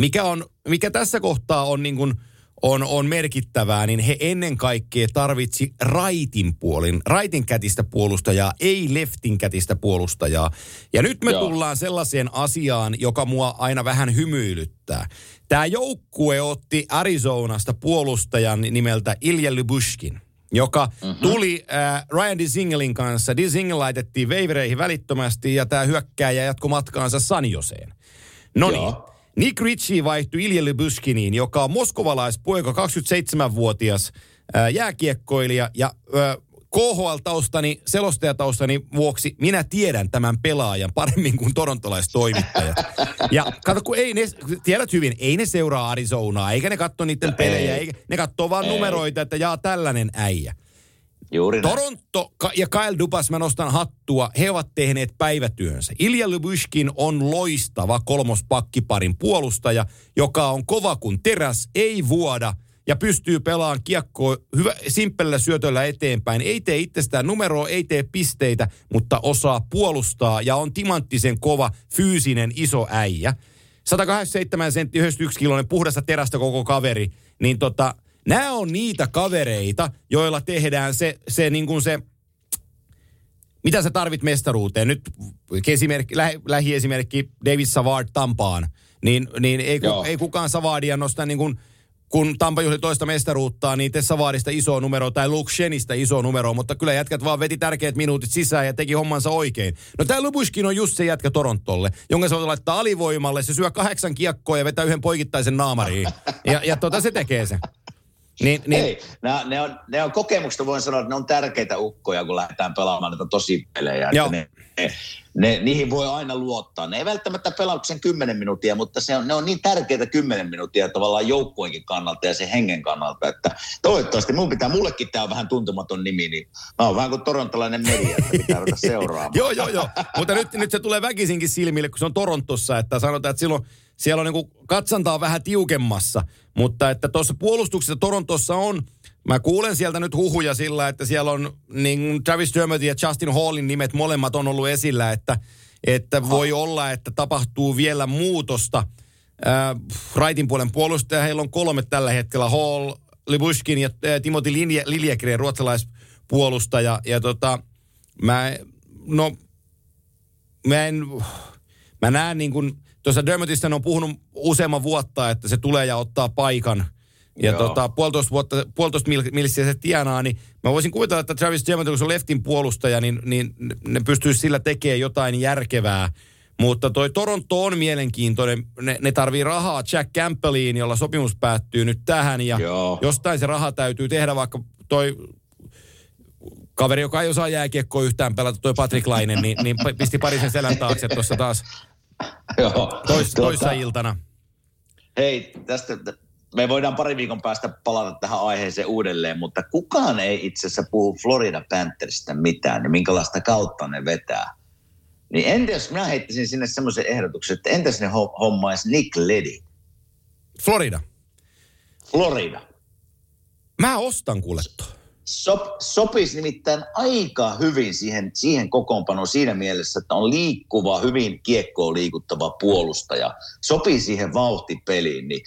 mikä, on, mikä tässä kohtaa on niin kuin, on, on merkittävää, niin he ennen kaikkea tarvitsi raitin puolin, raitin kätistä puolustajaa, ei leftin kätistä puolustajaa. Ja nyt me Joo. tullaan sellaiseen asiaan, joka mua aina vähän hymyilyttää. Tämä joukkue otti Arizonasta puolustajan nimeltä Ilja Lybushkin joka mm-hmm. tuli äh, Ryan Disingelin kanssa. Disingel laitettiin veivereihin välittömästi ja tämä hyökkääjä jatkoi matkaansa Sanjoseen. No niin. Nick Ritchie vaihtui Ilja Lybushkiniin, joka on moskovalaispoika, 27-vuotias äh, jääkiekkoilija ja KHL-taustani, selostajataustani vuoksi minä tiedän tämän pelaajan paremmin kuin torontolaistoimittajat. Ja kato, kun ei ne, tiedät hyvin, ei ne seuraa Arizonaa, eikä ne katso niiden pelejä, ei. eikä, ne katsoo vaan Ei. numeroita, että jaa tällainen äijä. Juuri näin. Toronto ja Kyle Dubas, mä nostan hattua, he ovat tehneet päivätyönsä. Ilja Lybushkin on loistava kolmospakkiparin puolustaja, joka on kova kuin teräs, ei vuoda ja pystyy pelaamaan kiekkoa hyvä, simppelillä syötöllä eteenpäin. Ei tee itsestään numeroa, ei tee pisteitä, mutta osaa puolustaa ja on timanttisen kova, fyysinen, iso äijä. 187 sentti, 91 kiloinen, puhdasta terästä koko kaveri. Niin tota, nämä on niitä kavereita, joilla tehdään se, se niin kuin se, mitä sä tarvit mestaruuteen? Nyt esimerkki, lä, lähiesimerkki David Savard Tampaan. Niin, niin ei, ku, ei kukaan Savardia nosta niin kuin, kun Tampa juhli toista mestaruuttaa, niin te Savardista iso numero tai Luke Shenistä iso numero, mutta kyllä jätkät vaan veti tärkeät minuutit sisään ja teki hommansa oikein. No tämä Lubushkin on just se jätkä Torontolle, jonka se voi laittaa alivoimalle, se syö kahdeksan kiekkoa ja vetää yhden poikittaisen naamariin. Ja, ja tota se tekee se. Niin, niin, Ei, nämä, ne, on, ne on kokemuksesta, voin sanoa, että ne on tärkeitä ukkoja, kun lähdetään pelaamaan näitä tosipelejä. Joo. Että ne, ne, ne, niihin voi aina luottaa. Ne ei välttämättä pelaa kuin sen 10 minuuttia, mutta se on, ne on niin tärkeitä 10 minuuttia tavallaan joukkueenkin kannalta ja sen hengen kannalta, että toivottavasti mun pitää, mullekin tämä on vähän tuntematon nimi, niin mä oon vähän kuin torontolainen media, että pitää ruveta seuraamaan. Joo, joo, joo. Mutta nyt, nyt se tulee väkisinkin silmille, kun se on Torontossa, että sanotaan, että silloin siellä on niin katsantaa vähän tiukemmassa. Mutta että tuossa puolustuksessa Torontossa on, mä kuulen sieltä nyt huhuja sillä, että siellä on niin Travis Dermott ja Justin Hallin nimet molemmat on ollut esillä, että, että voi olla, että tapahtuu vielä muutosta. Äh, raitin puolen puolustaja, heillä on kolme tällä hetkellä, Hall, Libushkin ja äh, Timothy Liljegren, ruotsalaispuolustaja. Ja tota, mä, no, mä en, mä näen niin kuin, tuossa Dermottista on puhunut useamman vuotta, että se tulee ja ottaa paikan. Ja Joo. tota, puolitoista, vuotta, puolitoista mil, millissä se tienaa, niin mä voisin kuvitella, että Travis Dermott, kun se on leftin puolustaja, niin, niin ne pystyisi sillä tekemään jotain järkevää. Mutta toi Toronto on mielenkiintoinen. Ne, ne tarvii rahaa Jack Campbelliin, jolla sopimus päättyy nyt tähän. Ja Joo. jostain se raha täytyy tehdä, vaikka toi kaveri, joka ei osaa jääkiekkoa yhtään pelata, toi Patrick Laine, niin, niin pisti parisen selän taakse tuossa taas Joo. tois, Tuota, toissa iltana. Hei, tästä me voidaan pari viikon päästä palata tähän aiheeseen uudelleen, mutta kukaan ei itse asiassa puhu Florida Panthersista mitään, niin minkälaista kautta ne vetää. Niin entä jos minä heittäisin sinne semmoisen ehdotuksen, että entäs ne ho- hommaisi Nick Leddy, Florida. Florida. Mä ostan kuule tuon. Sop, sopisi nimittäin aika hyvin siihen, siihen kokoonpanoon siinä mielessä, että on liikkuva, hyvin kiekkoon liikuttava puolustaja. Sopii siihen vauhtipeliin, niin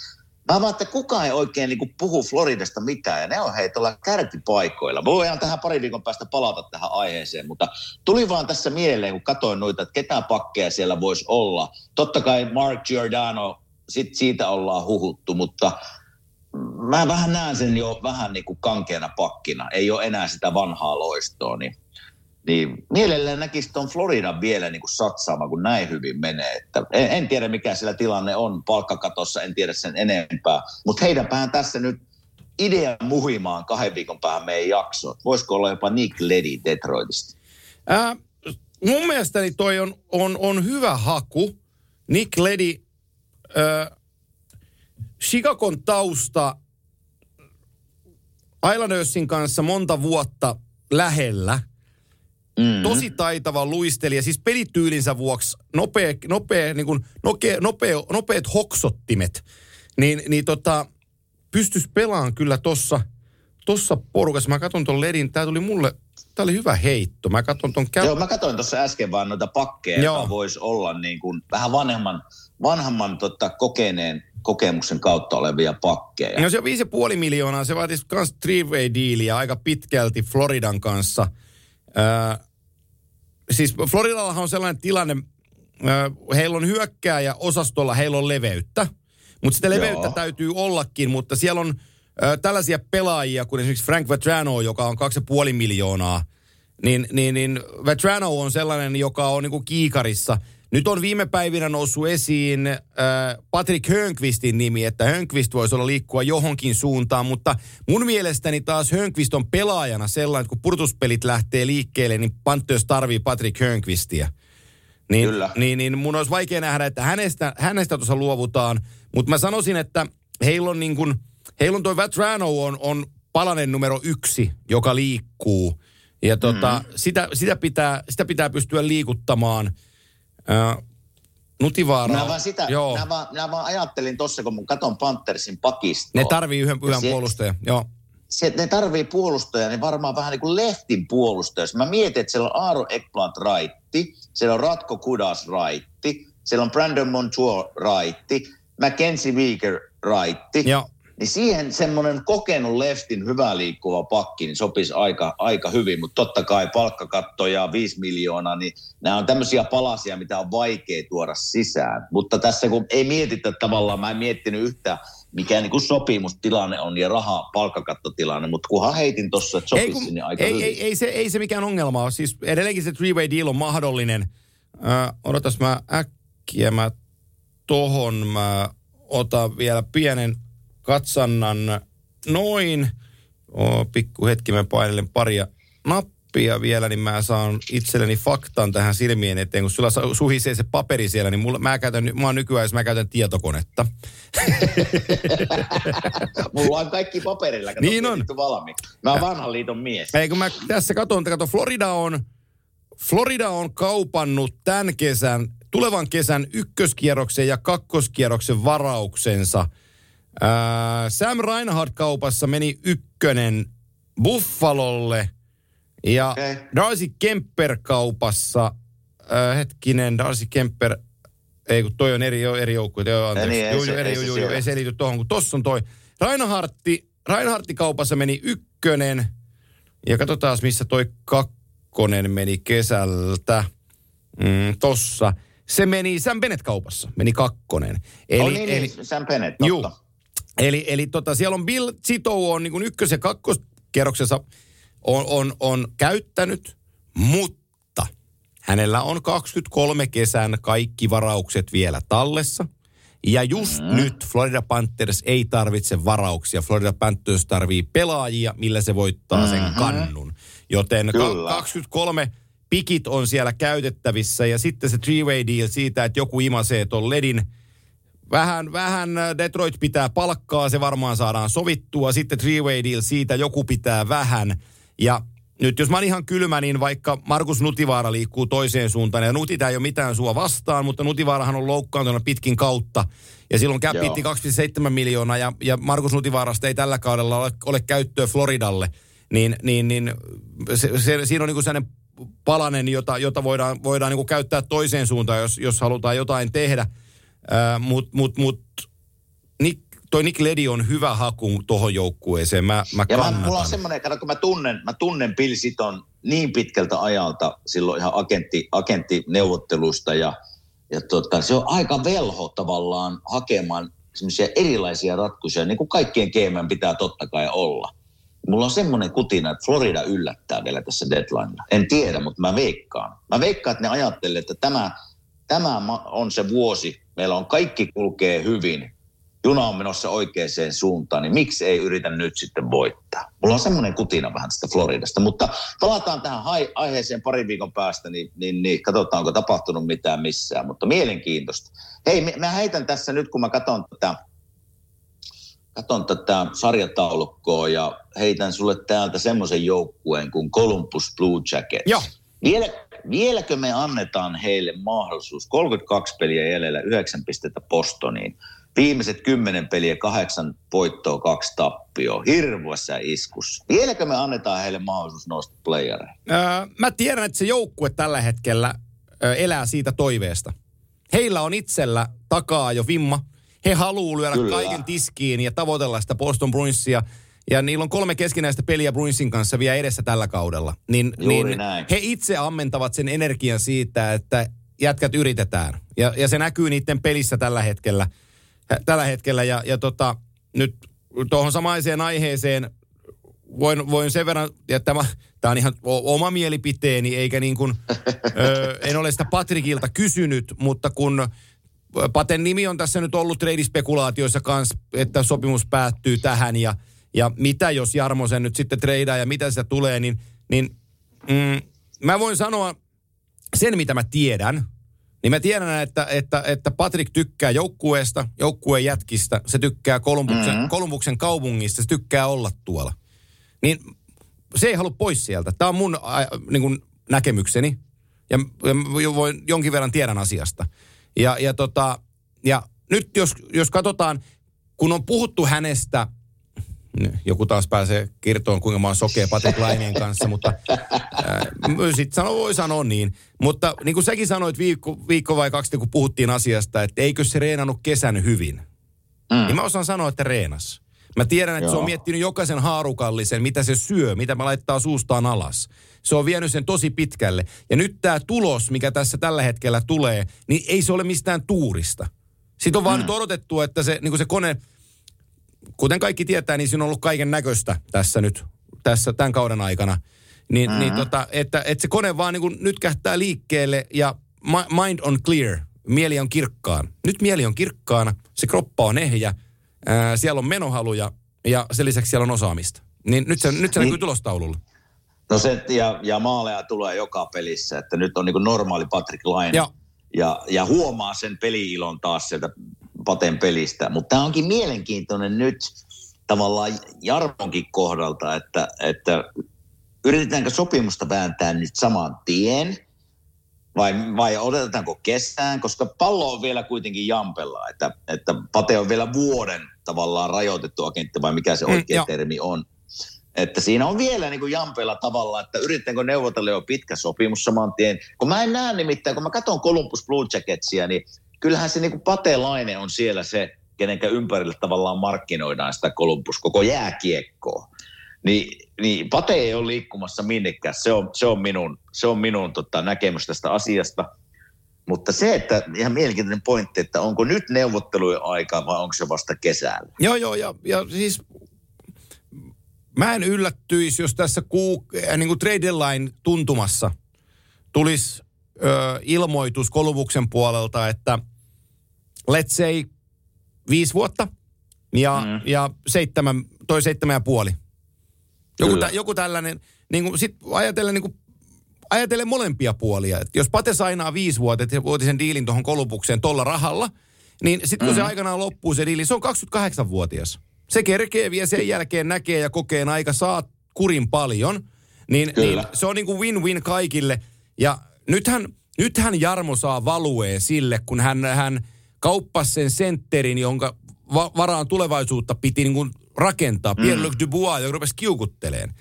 Mä vaan, että kukaan ei oikein niin puhu Floridasta mitään, ja ne on hei tuolla kärkipaikoilla. Me voidaan tähän pari viikon päästä palata tähän aiheeseen, mutta tuli vaan tässä mieleen, kun katsoin noita, että ketä pakkeja siellä voisi olla. Totta kai Mark Giordano, sit siitä ollaan huhuttu, mutta mä vähän näen sen jo vähän niin kuin kankeana pakkina. Ei ole enää sitä vanhaa loistoa, niin, niin mielellään näkisi tuon Floridan vielä niin kuin satsaamaan, kun näin hyvin menee. Että en, en tiedä, mikä siellä tilanne on palkkakatossa, en tiedä sen enempää. Mutta heidän päähän tässä nyt idea muhimaan kahden viikon päähän meidän jakso. Voisiko olla jopa Nick Leddy Detroitista? Äh, mun mielestäni toi on, on, on hyvä haku. Nick Leddy, äh, Chicagon tausta Islandersin kanssa monta vuotta lähellä. Mm. Tosi taitava luistelija, siis pelityylinsä vuoksi nopea, nopea, niin kuin, nopea, nopea, nopeat hoksottimet. Niin, niin tota, pystyisi pelaamaan kyllä tossa, tossa porukassa. Mä katson ton Ledin, tää tuli mulle, tää oli hyvä heitto. Mä katson ton käy... Joo, mä katsoin tuossa äsken vaan noita pakkeja, Joo. joka voisi olla niin kuin vähän vanhemman, vanhemman tota, kokeneen kokemuksen kautta olevia pakkeja. No se on 5,5 miljoonaa, se vaatisi myös three-way dealia aika pitkälti Floridan kanssa. Öö, siis Floridallahan on sellainen tilanne, öö, heillä on hyökkääjä osastolla, heillä on leveyttä. Mutta sitä leveyttä Joo. täytyy ollakin, mutta siellä on ö, tällaisia pelaajia kuin esimerkiksi Frank Vetrano, joka on 2,5 miljoonaa. Niin, niin, niin Vetrano on sellainen, joka on niinku kiikarissa. Nyt on viime päivinä noussut esiin äh, Patrick Hönkvistin nimi, että Hönkvist voisi olla liikkua johonkin suuntaan, mutta mun mielestäni taas Hönkvist on pelaajana sellainen, että kun purtuspelit lähtee liikkeelle, niin Panthers tarvii Patrick Hönkvistia. Niin, Kyllä. Niin, niin mun olisi vaikea nähdä, että hänestä, hänestä tuossa luovutaan. Mutta mä sanoisin, että heillä on niin kuin, heillä on toi Vatrano on, on palanen numero yksi, joka liikkuu. Ja tota, mm. sitä, sitä, pitää, sitä pitää pystyä liikuttamaan. Äh, Nutivaara. Minä vaan, sitä, Joo. minä, vaan, minä vaan ajattelin tuossa, kun mä katson Panthersin pakistoa. Ne tarvii yhden, yhden se- puolustajan. Joo. se, ne tarvii puolustajia, niin varmaan vähän niin kuin leftin puolustaja. Jos Mä mietin, että siellä on Aaro Ekblad raitti, siellä on Ratko Kudas raitti, siellä on Brandon Montour raitti, Mackenzie Weeker raitti. Joo. Niin siihen semmoinen kokenut leftin hyvä liikkuva pakki niin sopisi aika, aika hyvin, mutta totta kai palkkakatto ja 5 miljoonaa, niin nämä on tämmöisiä palasia, mitä on vaikea tuoda sisään. Mutta tässä kun ei mietitä tavallaan, mä en miettinyt yhtään, mikä niin kuin sopimustilanne on ja raha palkkakattotilanne, mutta kunhan heitin tuossa, että sopisi kun- sinne aika ei, hyvin. ei, ei, se, ei se mikään ongelma ole. Siis edelleenkin se three-way deal on mahdollinen. Äh, odotas mä äkkiä, mä tohon mä otan vielä pienen katsannan noin. Oh, pikku hetki mä painelen paria nappia vielä, niin mä saan itselleni faktan tähän silmien eteen. Kun sulla suhisee se paperi siellä, niin mulla, mä, käytän, mä oon nykyään, jos mä käytän tietokonetta. Mulla on kaikki paperilla, kato, Niin on. valmiiksi. Mä oon vanhan liiton mies. Ei kun mä tässä katson, kato Florida on, Florida on kaupannut tämän kesän, tulevan kesän ykköskierroksen ja kakkoskierroksen varauksensa. Ää, Sam Reinhardt-kaupassa meni ykkönen Buffalolle ja okay. Darcy Kemper-kaupassa, ää, hetkinen, Darcy Kemper, ei kun toi on eri, eri joukkue, joo, anteeksi. niin, Joo, se- joo, eri, ei joo, joo, ei se liity tuohon, kun tossa on toi. Reinhardti, Reinhardti kaupassa meni ykkönen, ja katsotaan missä toi kakkonen meni kesältä. Mm, tossa. Se meni Sam Bennett-kaupassa, meni kakkonen. Eli, oh, niin, eli, niin, Sam Bennett, Juu. Eli, eli tota, siellä on Bill Zito on niin ykkös- ja kakkoskierroksessa on, on, on käyttänyt, mutta hänellä on 23 kesän kaikki varaukset vielä tallessa. Ja just mm. nyt Florida Panthers ei tarvitse varauksia. Florida Panthers tarvii pelaajia, millä se voittaa sen kannun. Joten Kyllä. 23 pikit on siellä käytettävissä ja sitten se three-way deal siitä, että joku imasee ton ledin Vähän, vähän äh, Detroit pitää palkkaa, se varmaan saadaan sovittua. Sitten three-way deal siitä, joku pitää vähän. Ja nyt jos mä oon ihan kylmä, niin vaikka Markus Nutivaara liikkuu toiseen suuntaan, ja Nutita ei ole mitään sua vastaan, mutta Nutivaarahan on loukkaantunut pitkin kautta. Ja silloin käpitti Joo. 2,7 miljoonaa, ja, ja Markus Nutivaarasta ei tällä kaudella ole, ole käyttöä Floridalle. Niin, niin, niin se, se, siinä on niin sellainen palanen, jota, jota voidaan, voidaan niin käyttää toiseen suuntaan, jos, jos halutaan jotain tehdä. Mutta mut, mut, Nick, toi Nick Ledi on hyvä haku tuohon joukkueeseen. Mä, mä Ja mä, kannatan. mulla on semmoinen, kato, kun mä tunnen, mä tunnen Bill Siton niin pitkältä ajalta silloin ihan agentti, agenttineuvottelusta ja, ja tota, se on aika velho tavallaan hakemaan semmoisia erilaisia ratkaisuja, niin kuin kaikkien GM pitää totta kai olla. Mulla on semmoinen kutina, että Florida yllättää vielä tässä deadlinella. En tiedä, mutta mä veikkaan. Mä veikkaan, että ne ajattelee, että tämä, tämä on se vuosi. Meillä on kaikki kulkee hyvin. Juna on menossa oikeaan suuntaan, niin miksi ei yritä nyt sitten voittaa? Mulla on semmoinen kutina vähän tästä Floridasta, mutta palataan tähän aiheeseen parin viikon päästä, niin, niin, niin katsotaan, onko tapahtunut mitään missään, mutta mielenkiintoista. Hei, mä- mä heitän tässä nyt, kun mä katson tätä, katson tätä sarjataulukkoa ja heitän sulle täältä semmoisen joukkueen kuin Columbus Blue Jackets. Joo. Vielä, vieläkö me annetaan heille mahdollisuus? 32 peliä jäljellä, 9 pistettä Bostoniin. Viimeiset 10 peliä, kahdeksan voittoa, kaksi tappioa. Hirveässä iskussa. Vieläkö me annetaan heille mahdollisuus nousta playereihin? Öö, mä tiedän, että se joukkue tällä hetkellä ö, elää siitä toiveesta. Heillä on itsellä takaa jo vimma. he haluaa lyödä Kyllä. kaiken tiskiin ja tavoitella sitä Boston Bruinsia. Ja niillä on kolme keskinäistä peliä Bruinsin kanssa vielä edessä tällä kaudella. Niin, Juuri niin näin. he itse ammentavat sen energian siitä, että jätkät yritetään. Ja, ja se näkyy niiden pelissä tällä hetkellä. Tällä hetkellä ja, ja tota, nyt tuohon samaiseen aiheeseen voin, voin sen verran, ja tämä, tämä on ihan oma mielipiteeni, eikä niin kuin, ö, en ole sitä Patrikilta kysynyt, mutta kun Paten nimi on tässä nyt ollut treidispekulaatioissa kanssa, että sopimus päättyy tähän ja, ja mitä jos Jarmo sen nyt sitten treidaa ja mitä sitä tulee, niin, niin mm, mä voin sanoa sen, mitä mä tiedän, niin mä tiedän, että, että, että Patrick tykkää joukkueesta, joukkueen jätkistä, se tykkää Kolumbuksen, mm-hmm. Kolumbuksen kaupungista, se tykkää olla tuolla. Niin se ei halua pois sieltä. Tämä on mun a, niin kuin näkemykseni. Ja, ja voin, jonkin verran tiedän asiasta. Ja, ja, tota, ja nyt jos, jos katsotaan, kun on puhuttu hänestä, joku taas pääsee kertoon, kuinka mä oon sokea Patrick Laineen kanssa, mutta sitten sano, voi sanoa niin. Mutta niin kuin säkin sanoit viikko, viikko vai kaksi, kun puhuttiin asiasta, että eikö se reenannut kesän hyvin. Mm. Niin mä osaan sanoa, että reenas. Mä tiedän, että Joo. se on miettinyt jokaisen haarukallisen, mitä se syö, mitä mä laittaa suustaan alas. Se on vienyt sen tosi pitkälle. Ja nyt tämä tulos, mikä tässä tällä hetkellä tulee, niin ei se ole mistään tuurista. Sitten on vaan mm. nyt odotettu, että se, niin se kone, kuten kaikki tietää, niin siinä on ollut kaiken näköistä tässä nyt, tässä tämän kauden aikana. Niin, mm-hmm. niin tota, että, että se kone vaan niin kuin nyt kähtää liikkeelle ja mind on clear, mieli on kirkkaan. Nyt mieli on kirkkaana, se kroppa on ehjä, ää, siellä on menohaluja ja sen lisäksi siellä on osaamista. Niin nyt se, nyt se niin. näkyy tulostaululla. No se, ja, ja maaleja tulee joka pelissä, että nyt on niin kuin normaali Patrick Laine. Ja. Ja, ja huomaa sen peliilon taas sieltä Paten pelistä. Mutta tämä onkin mielenkiintoinen nyt tavallaan Jarmonkin kohdalta, että, että yritetäänkö sopimusta vääntää nyt saman tien vai, vai odotetaanko kesään, koska pallo on vielä kuitenkin jampella, että, että Pate on vielä vuoden tavallaan rajoitettu agentti vai mikä se oikea mm, termi on. Että siinä on vielä niin kuin jampeella tavalla, että yritetäänkö neuvotella jo pitkä sopimus saman tien. Kun mä en näe nimittäin, kun mä katson Columbus Blue Jacketsia, niin kyllähän se niin patelainen on siellä se, kenenkä ympärille tavallaan markkinoidaan sitä Columbus, koko jääkiekkoa. Niin, niin Pate ei ole liikkumassa minnekään. Se on, se on minun, se on minun tota, näkemys tästä asiasta. Mutta se, että ihan mielenkiintoinen pointti, että onko nyt neuvottelujen aika vai onko se vasta kesällä? Joo, joo, ja, ja siis mä en yllättyisi, jos tässä kuu, äh, niin kuin trade deadline tuntumassa tulisi ö, ilmoitus Kolumuksen puolelta, että let's say viisi vuotta ja, mm. ja seitsemän, toi seitsemän ja puoli. Joku, tä, joku tällainen, niin kuin, sit ajatellen, niin kuin, ajatellen molempia puolia. Et jos Pate sainaa viisi vuotta, että vuotisen diilin tuohon Kolumbukseen tuolla rahalla, niin sitten kun mm. se aikanaan loppuu se diili, se on 28-vuotias se kerkee vielä sen jälkeen näkee ja kokeen aika saa kurin paljon. Niin, niin se on niin kuin win-win kaikille. Ja nythän, nythän Jarmo saa valuee sille, kun hän, hän kauppasi sen sentterin, jonka va- varaan tulevaisuutta piti niin kuin rakentaa. Mm. Pierre-Luc Dubois, joka rupesi kiukutteleen.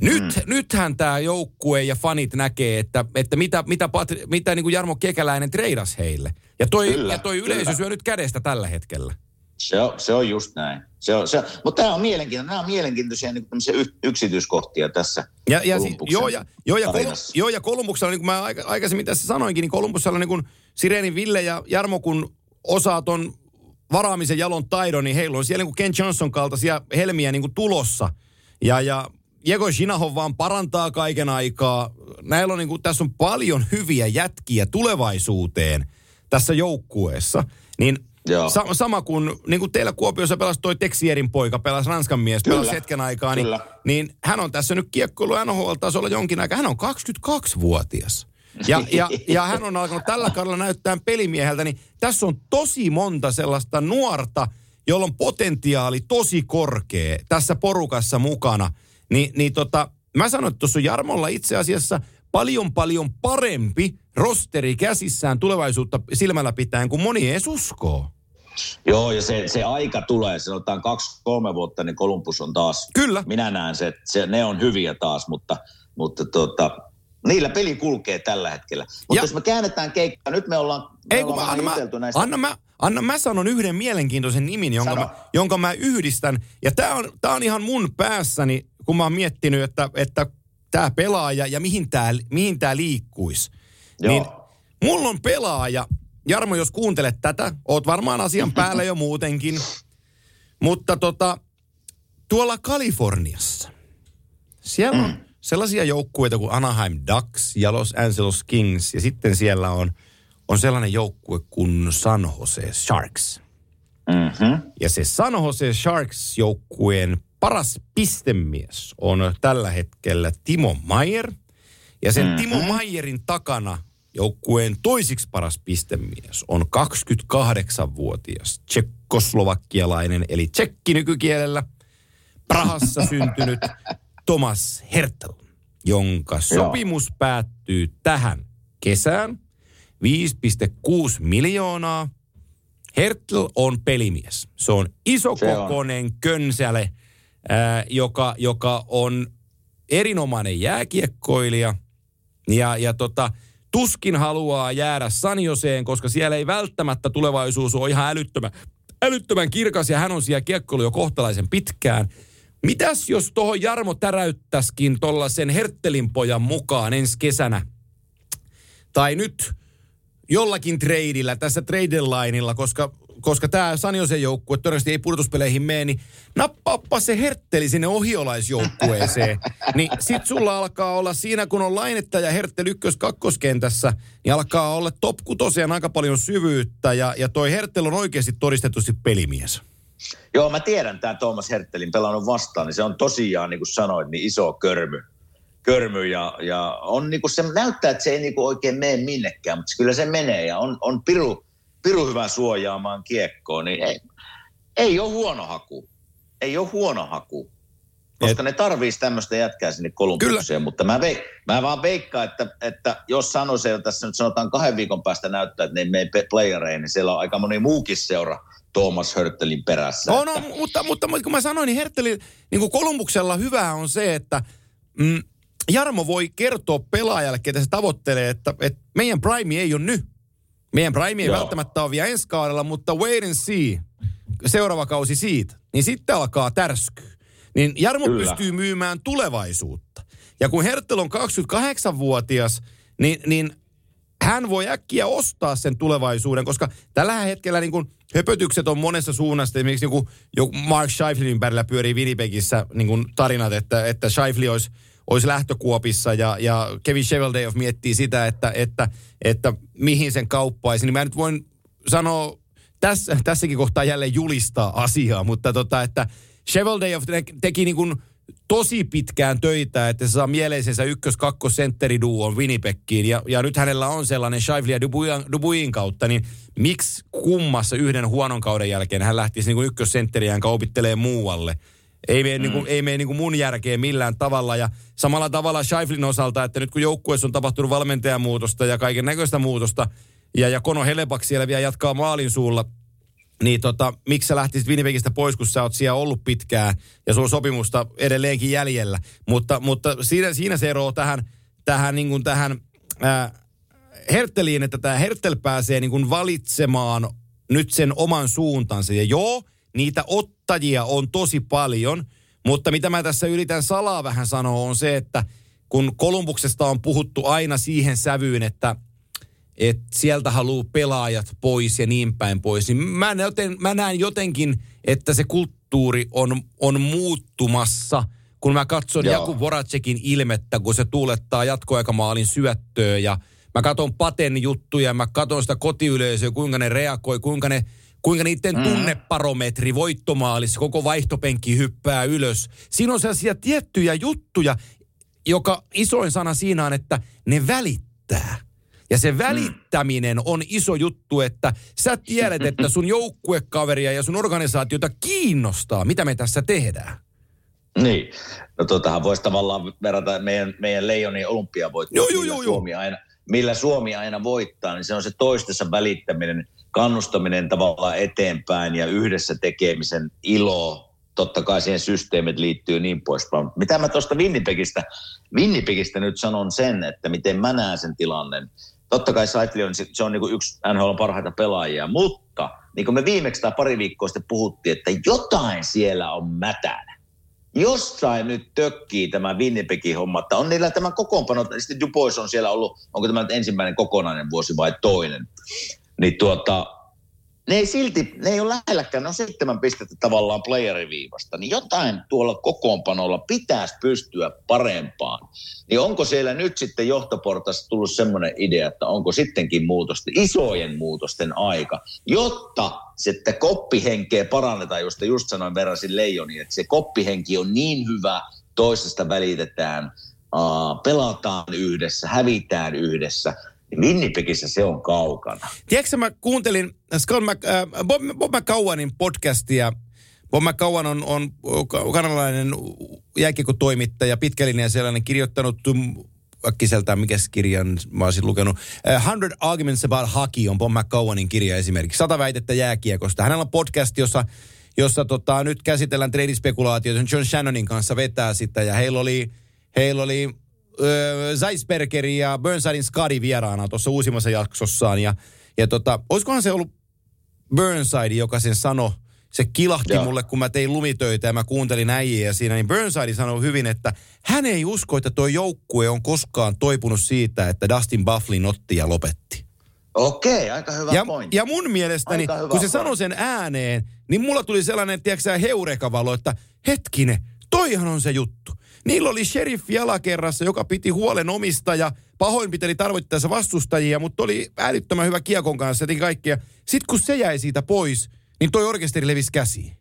Nyt, mm. Nythän tämä joukkue ja fanit näkee, että, että mitä, mitä, Patri, mitä niin kuin Jarmo Kekäläinen treidas heille. Ja toi, kyllä, ja toi yleisö kyllä. syö nyt kädestä tällä hetkellä. Se on, se on just näin. Se on, se, mutta tämä on mielenkiintoinen. Nämä on mielenkiintoisia niin yksityiskohtia tässä ja, ja si, joo, ja, joo, ja, Kol, joo, ja Kolumbuksella, niin kuin mä aikaisemmin tässä sanoinkin, niin Kolumbuksella niin kuin Sirenin Ville ja Jarmo, kun osaa ton varaamisen jalon taidon, niin heillä on siellä niin kuin Ken Johnson kaltaisia helmiä niin kuin tulossa. Ja, ja Jego Shinahov vaan parantaa kaiken aikaa. Näillä on niin kuin, tässä on paljon hyviä jätkiä tulevaisuuteen tässä joukkueessa. Niin Sa- sama kuin, niin kuin teillä Kuopiossa pelasi toi Texierin poika, pelasi Ranskan mies, Kyllä. pelasi hetken aikaa, niin, niin hän on tässä nyt kiekkoilu NHL-tasolla jonkin aikaa. Hän on 22-vuotias. Ja, ja, ja hän on alkanut tällä kaudella näyttää pelimieheltä, niin tässä on tosi monta sellaista nuorta, jolla on potentiaali tosi korkea tässä porukassa mukana. Ni, niin tota, mä sanoin, että tuossa on Jarmolla itse asiassa paljon paljon parempi rosteri käsissään tulevaisuutta silmällä pitäen, kuin moni edes uskoo. Joo, ja se, se aika tulee, sanotaan kaksi-kolme vuotta, niin Kolumbus on taas, Kyllä. minä näen se, että se, ne on hyviä taas, mutta, mutta tota, Niillä peli kulkee tällä hetkellä. Mutta Ja- jos me käännetään keikkaa, nyt me ollaan, me Ei kun ollaan mä, anna, mä, näistä. anna, mä, anna mä sanon yhden mielenkiintoisen nimin, jonka Sano. mä, jonka mä yhdistän. Ja tää on, tää on ihan mun päässäni, kun mä oon miettinyt, että, että tämä pelaaja ja mihin tämä mihin tää liikkuisi. Joo. Niin mulla on pelaaja, Jarmo jos kuuntelet tätä, oot varmaan asian päällä jo muutenkin. Mutta tota, tuolla Kaliforniassa, siellä on sellaisia joukkueita kuin Anaheim Ducks ja Los Angeles Kings ja sitten siellä on, on sellainen joukkue kuin San Jose Sharks. Mm-hmm. Ja se San Jose Sharks-joukkueen paras pistemies on tällä hetkellä Timo Maier. Ja sen mm-hmm. Timo Maierin takana joukkueen toisiksi paras pistemies on 28-vuotias tsekkoslovakkialainen, eli tsekki nykykielellä, Prahassa syntynyt Thomas Hertel, jonka sopimus päättyy tähän kesään. 5,6 miljoonaa. Hertel on pelimies. Se on isokokoinen könsäle, ää, joka, joka on erinomainen jääkiekkoilija. Ja, ja tota, tuskin haluaa jäädä Sanjoseen, koska siellä ei välttämättä tulevaisuus ole ihan älyttömän, älyttömän kirkas ja hän on siellä kiekkoilu jo kohtalaisen pitkään. Mitäs jos tuohon Jarmo täräyttäskin tollasen Herttelin pojan mukaan ensi kesänä? Tai nyt jollakin treidillä, tässä trade lineilla, koska, koska tämä Sanjosen joukkue todennäköisesti ei pudotuspeleihin mene, niin nappaappa se hertteli sinne ohiolaisjoukkueeseen. niin sit sulla alkaa olla siinä, kun on lainetta ja hertteli ykkös kakkoskentässä, niin alkaa olla top kutoseen aika paljon syvyyttä ja, ja toi herttel on oikeasti todistetusti pelimies. Joo, mä tiedän tämä Thomas Herttelin pelannut vastaan, niin se on tosiaan, niin kuin sanoit, niin iso körmy. Körmy ja, ja on niin kuin se näyttää, että se ei niin kuin oikein mene minnekään, mutta kyllä se menee ja on, on piru, piru hyvä suojaamaan kiekkoon, niin ei, ei ole huono haku. Ei ole huono haku. Koska Et- ne tarvitsisi tämmöistä jätkää sinne Kolumbukseen, mutta mä, veik, mä vaan veikkaan, että, että jos Sanoseilla tässä nyt sanotaan kahden viikon päästä näyttää, että ne ei mene playereihin, niin siellä on aika moni muukin seura Thomas Hörttelin perässä. No, no, mutta, mutta, mutta kun mä sanoin, niin Hertteli, niin kuin Kolumbuksella hyvää on se, että mm, Jarmo voi kertoa pelaajalle, ketä se tavoittelee, että, että meidän prime ei ole nyt. Meidän prime ei Joo. välttämättä ole vielä ensi kaudella, mutta wait and see. Seuraava kausi siitä. Niin sitten alkaa tärskyä. Niin Jarmo Kyllä. pystyy myymään tulevaisuutta. Ja kun Herttel on 28-vuotias, niin, niin hän voi äkkiä ostaa sen tulevaisuuden, koska tällä hetkellä niin kuin höpötykset on monessa suunnasta. Esimerkiksi niin kuin, Mark Scheiflin ympärillä pyörii Winnipegissä niin kuin tarinat, että, että Scheifli olisi, olisi lähtökuopissa ja, ja Kevin Sheveldayoff miettii sitä, että, että, että mihin sen kauppaisi. Niin mä nyt voin sanoa tässä, tässäkin kohtaa jälleen julistaa asiaa, mutta tota, että Sheveldayoff te- teki niin kuin tosi pitkään töitä, että se saa mieleisensä ykkös kakkos sentteriduon Winnipegkiin. Ja, ja nyt hänellä on sellainen Shifley ja Dubuin, Dubuin kautta, niin miksi kummassa yhden huonon kauden jälkeen hän lähtisi niin kuin ykkössentteriään kaupittelee muualle? Ei mene, mm. niin kuin, ei mene niin kuin mun järkeen millään tavalla. Ja samalla tavalla Shiflin osalta, että nyt kun joukkueessa on tapahtunut valmentajamuutosta ja kaiken näköistä muutosta, ja, ja Kono Helebak siellä vielä jatkaa maalin suulla, niin tota, miksi sä lähtisit Winnipegistä pois, kun sä oot siellä ollut pitkään ja on sopimusta edelleenkin jäljellä. Mutta, mutta siinä, siinä se ero tähän, tähän, niin kuin tähän ää, Hertteliin, että tämä Herttel pääsee niin kuin valitsemaan nyt sen oman suuntansa. Ja joo, niitä ottajia on tosi paljon, mutta mitä mä tässä yritän salaa vähän sanoa on se, että kun Kolumbuksesta on puhuttu aina siihen sävyyn, että että sieltä haluaa pelaajat pois ja niin päin pois, niin mä, joten, mä näen jotenkin, että se kulttuuri on, on muuttumassa, kun mä katson Joo. Jaku Voracekin ilmettä, kun se tuulettaa jatkoaikamaalin syöttöä ja mä katson Paten juttuja, mä katson sitä kotiyleisöä, kuinka ne reagoi, kuinka ne kuinka niiden mm. tunneparometri voittomaalissa, koko vaihtopenkki hyppää ylös. Siinä on sellaisia tiettyjä juttuja, joka isoin sana siinä on, että ne välittää. Ja se välittäminen on iso juttu, että sä tiedät, että sun joukkuekaveria ja sun organisaatiota kiinnostaa, mitä me tässä tehdään. Niin. No totahan voisi tavallaan verrata meidän, meidän Leijonin olympiavoittoon, Joo, joo, millä, joo, joo. Suomi aina, millä Suomi aina voittaa, niin se on se toistensa välittäminen, kannustaminen tavallaan eteenpäin ja yhdessä tekemisen ilo totta kai siihen systeemit liittyy niin poispäin. Mitä mä tuosta Winnipegistä, Winnipegistä nyt sanon sen, että miten mä näen sen tilanteen. Totta kai Saitli on, se on niin kuin yksi NHL parhaita pelaajia, mutta niin kuin me viimeksi tai pari viikkoa sitten puhuttiin, että jotain siellä on mätänä. Jossain nyt tökkii tämä Winnipegin homma, että on niillä tämä kokoonpano, sitten Dubois on siellä ollut, onko tämä nyt ensimmäinen kokonainen vuosi vai toinen. Niin tuota, ne ei silti, ne ei ole lähelläkään, ne on seitsemän pistettä tavallaan playeriviivasta, niin jotain tuolla kokoonpanolla pitäisi pystyä parempaan. Niin onko siellä nyt sitten johtoportassa tullut semmoinen idea, että onko sittenkin muutosten, isojen muutosten aika, jotta sitten koppihenkeä parannetaan, josta just sanoin verrasin Leijoni, että se koppihenki on niin hyvä, toisesta välitetään, pelataan yhdessä, hävitään yhdessä – Winnipegissä se on kaukana. Tiedätkö, mä kuuntelin Scott Mac, äh, Bob, Bob McCowanin podcastia. Bob McCowan on, on kanadalainen jääkiekotoimittaja, pitkällinen sellainen, kirjoittanut äkkiseltään, mikä kirjan mä olisin lukenut. Uh, 100 Arguments About Hockey on Bob McCowanin kirja esimerkiksi. Sata väitettä jääkiekosta. Hänellä on podcast, jossa, jossa tota, nyt käsitellään trade-spekulaatioita. John Shannonin kanssa vetää sitä ja heillä oli, heillä oli Zeisbergeri ja Burnsidein Skadi vieraana tuossa uusimmassa jaksossaan. Ja, ja tota, olisikohan se ollut Burnside, joka sen sanoi, se kilahti Joo. mulle, kun mä tein lumitöitä ja mä kuuntelin äijiä siinä, niin Burnside sanoi hyvin, että hän ei usko, että tuo joukkue on koskaan toipunut siitä, että Dustin Bufflin otti ja lopetti. Okei, aika hyvä ja, pointti. Ja mun mielestäni, kun se sanoi sen ääneen, niin mulla tuli sellainen, tiedätkö heurekavalo, että hetkinen, toihan on se juttu. Niillä oli sheriff jalakerrassa, joka piti huolen omista ja pahoinpiteli tarvittaessa vastustajia, mutta oli älyttömän hyvä kiekon kanssa ja kaikkea. Sitten kun se jäi siitä pois, niin toi orkesteri levisi käsiin.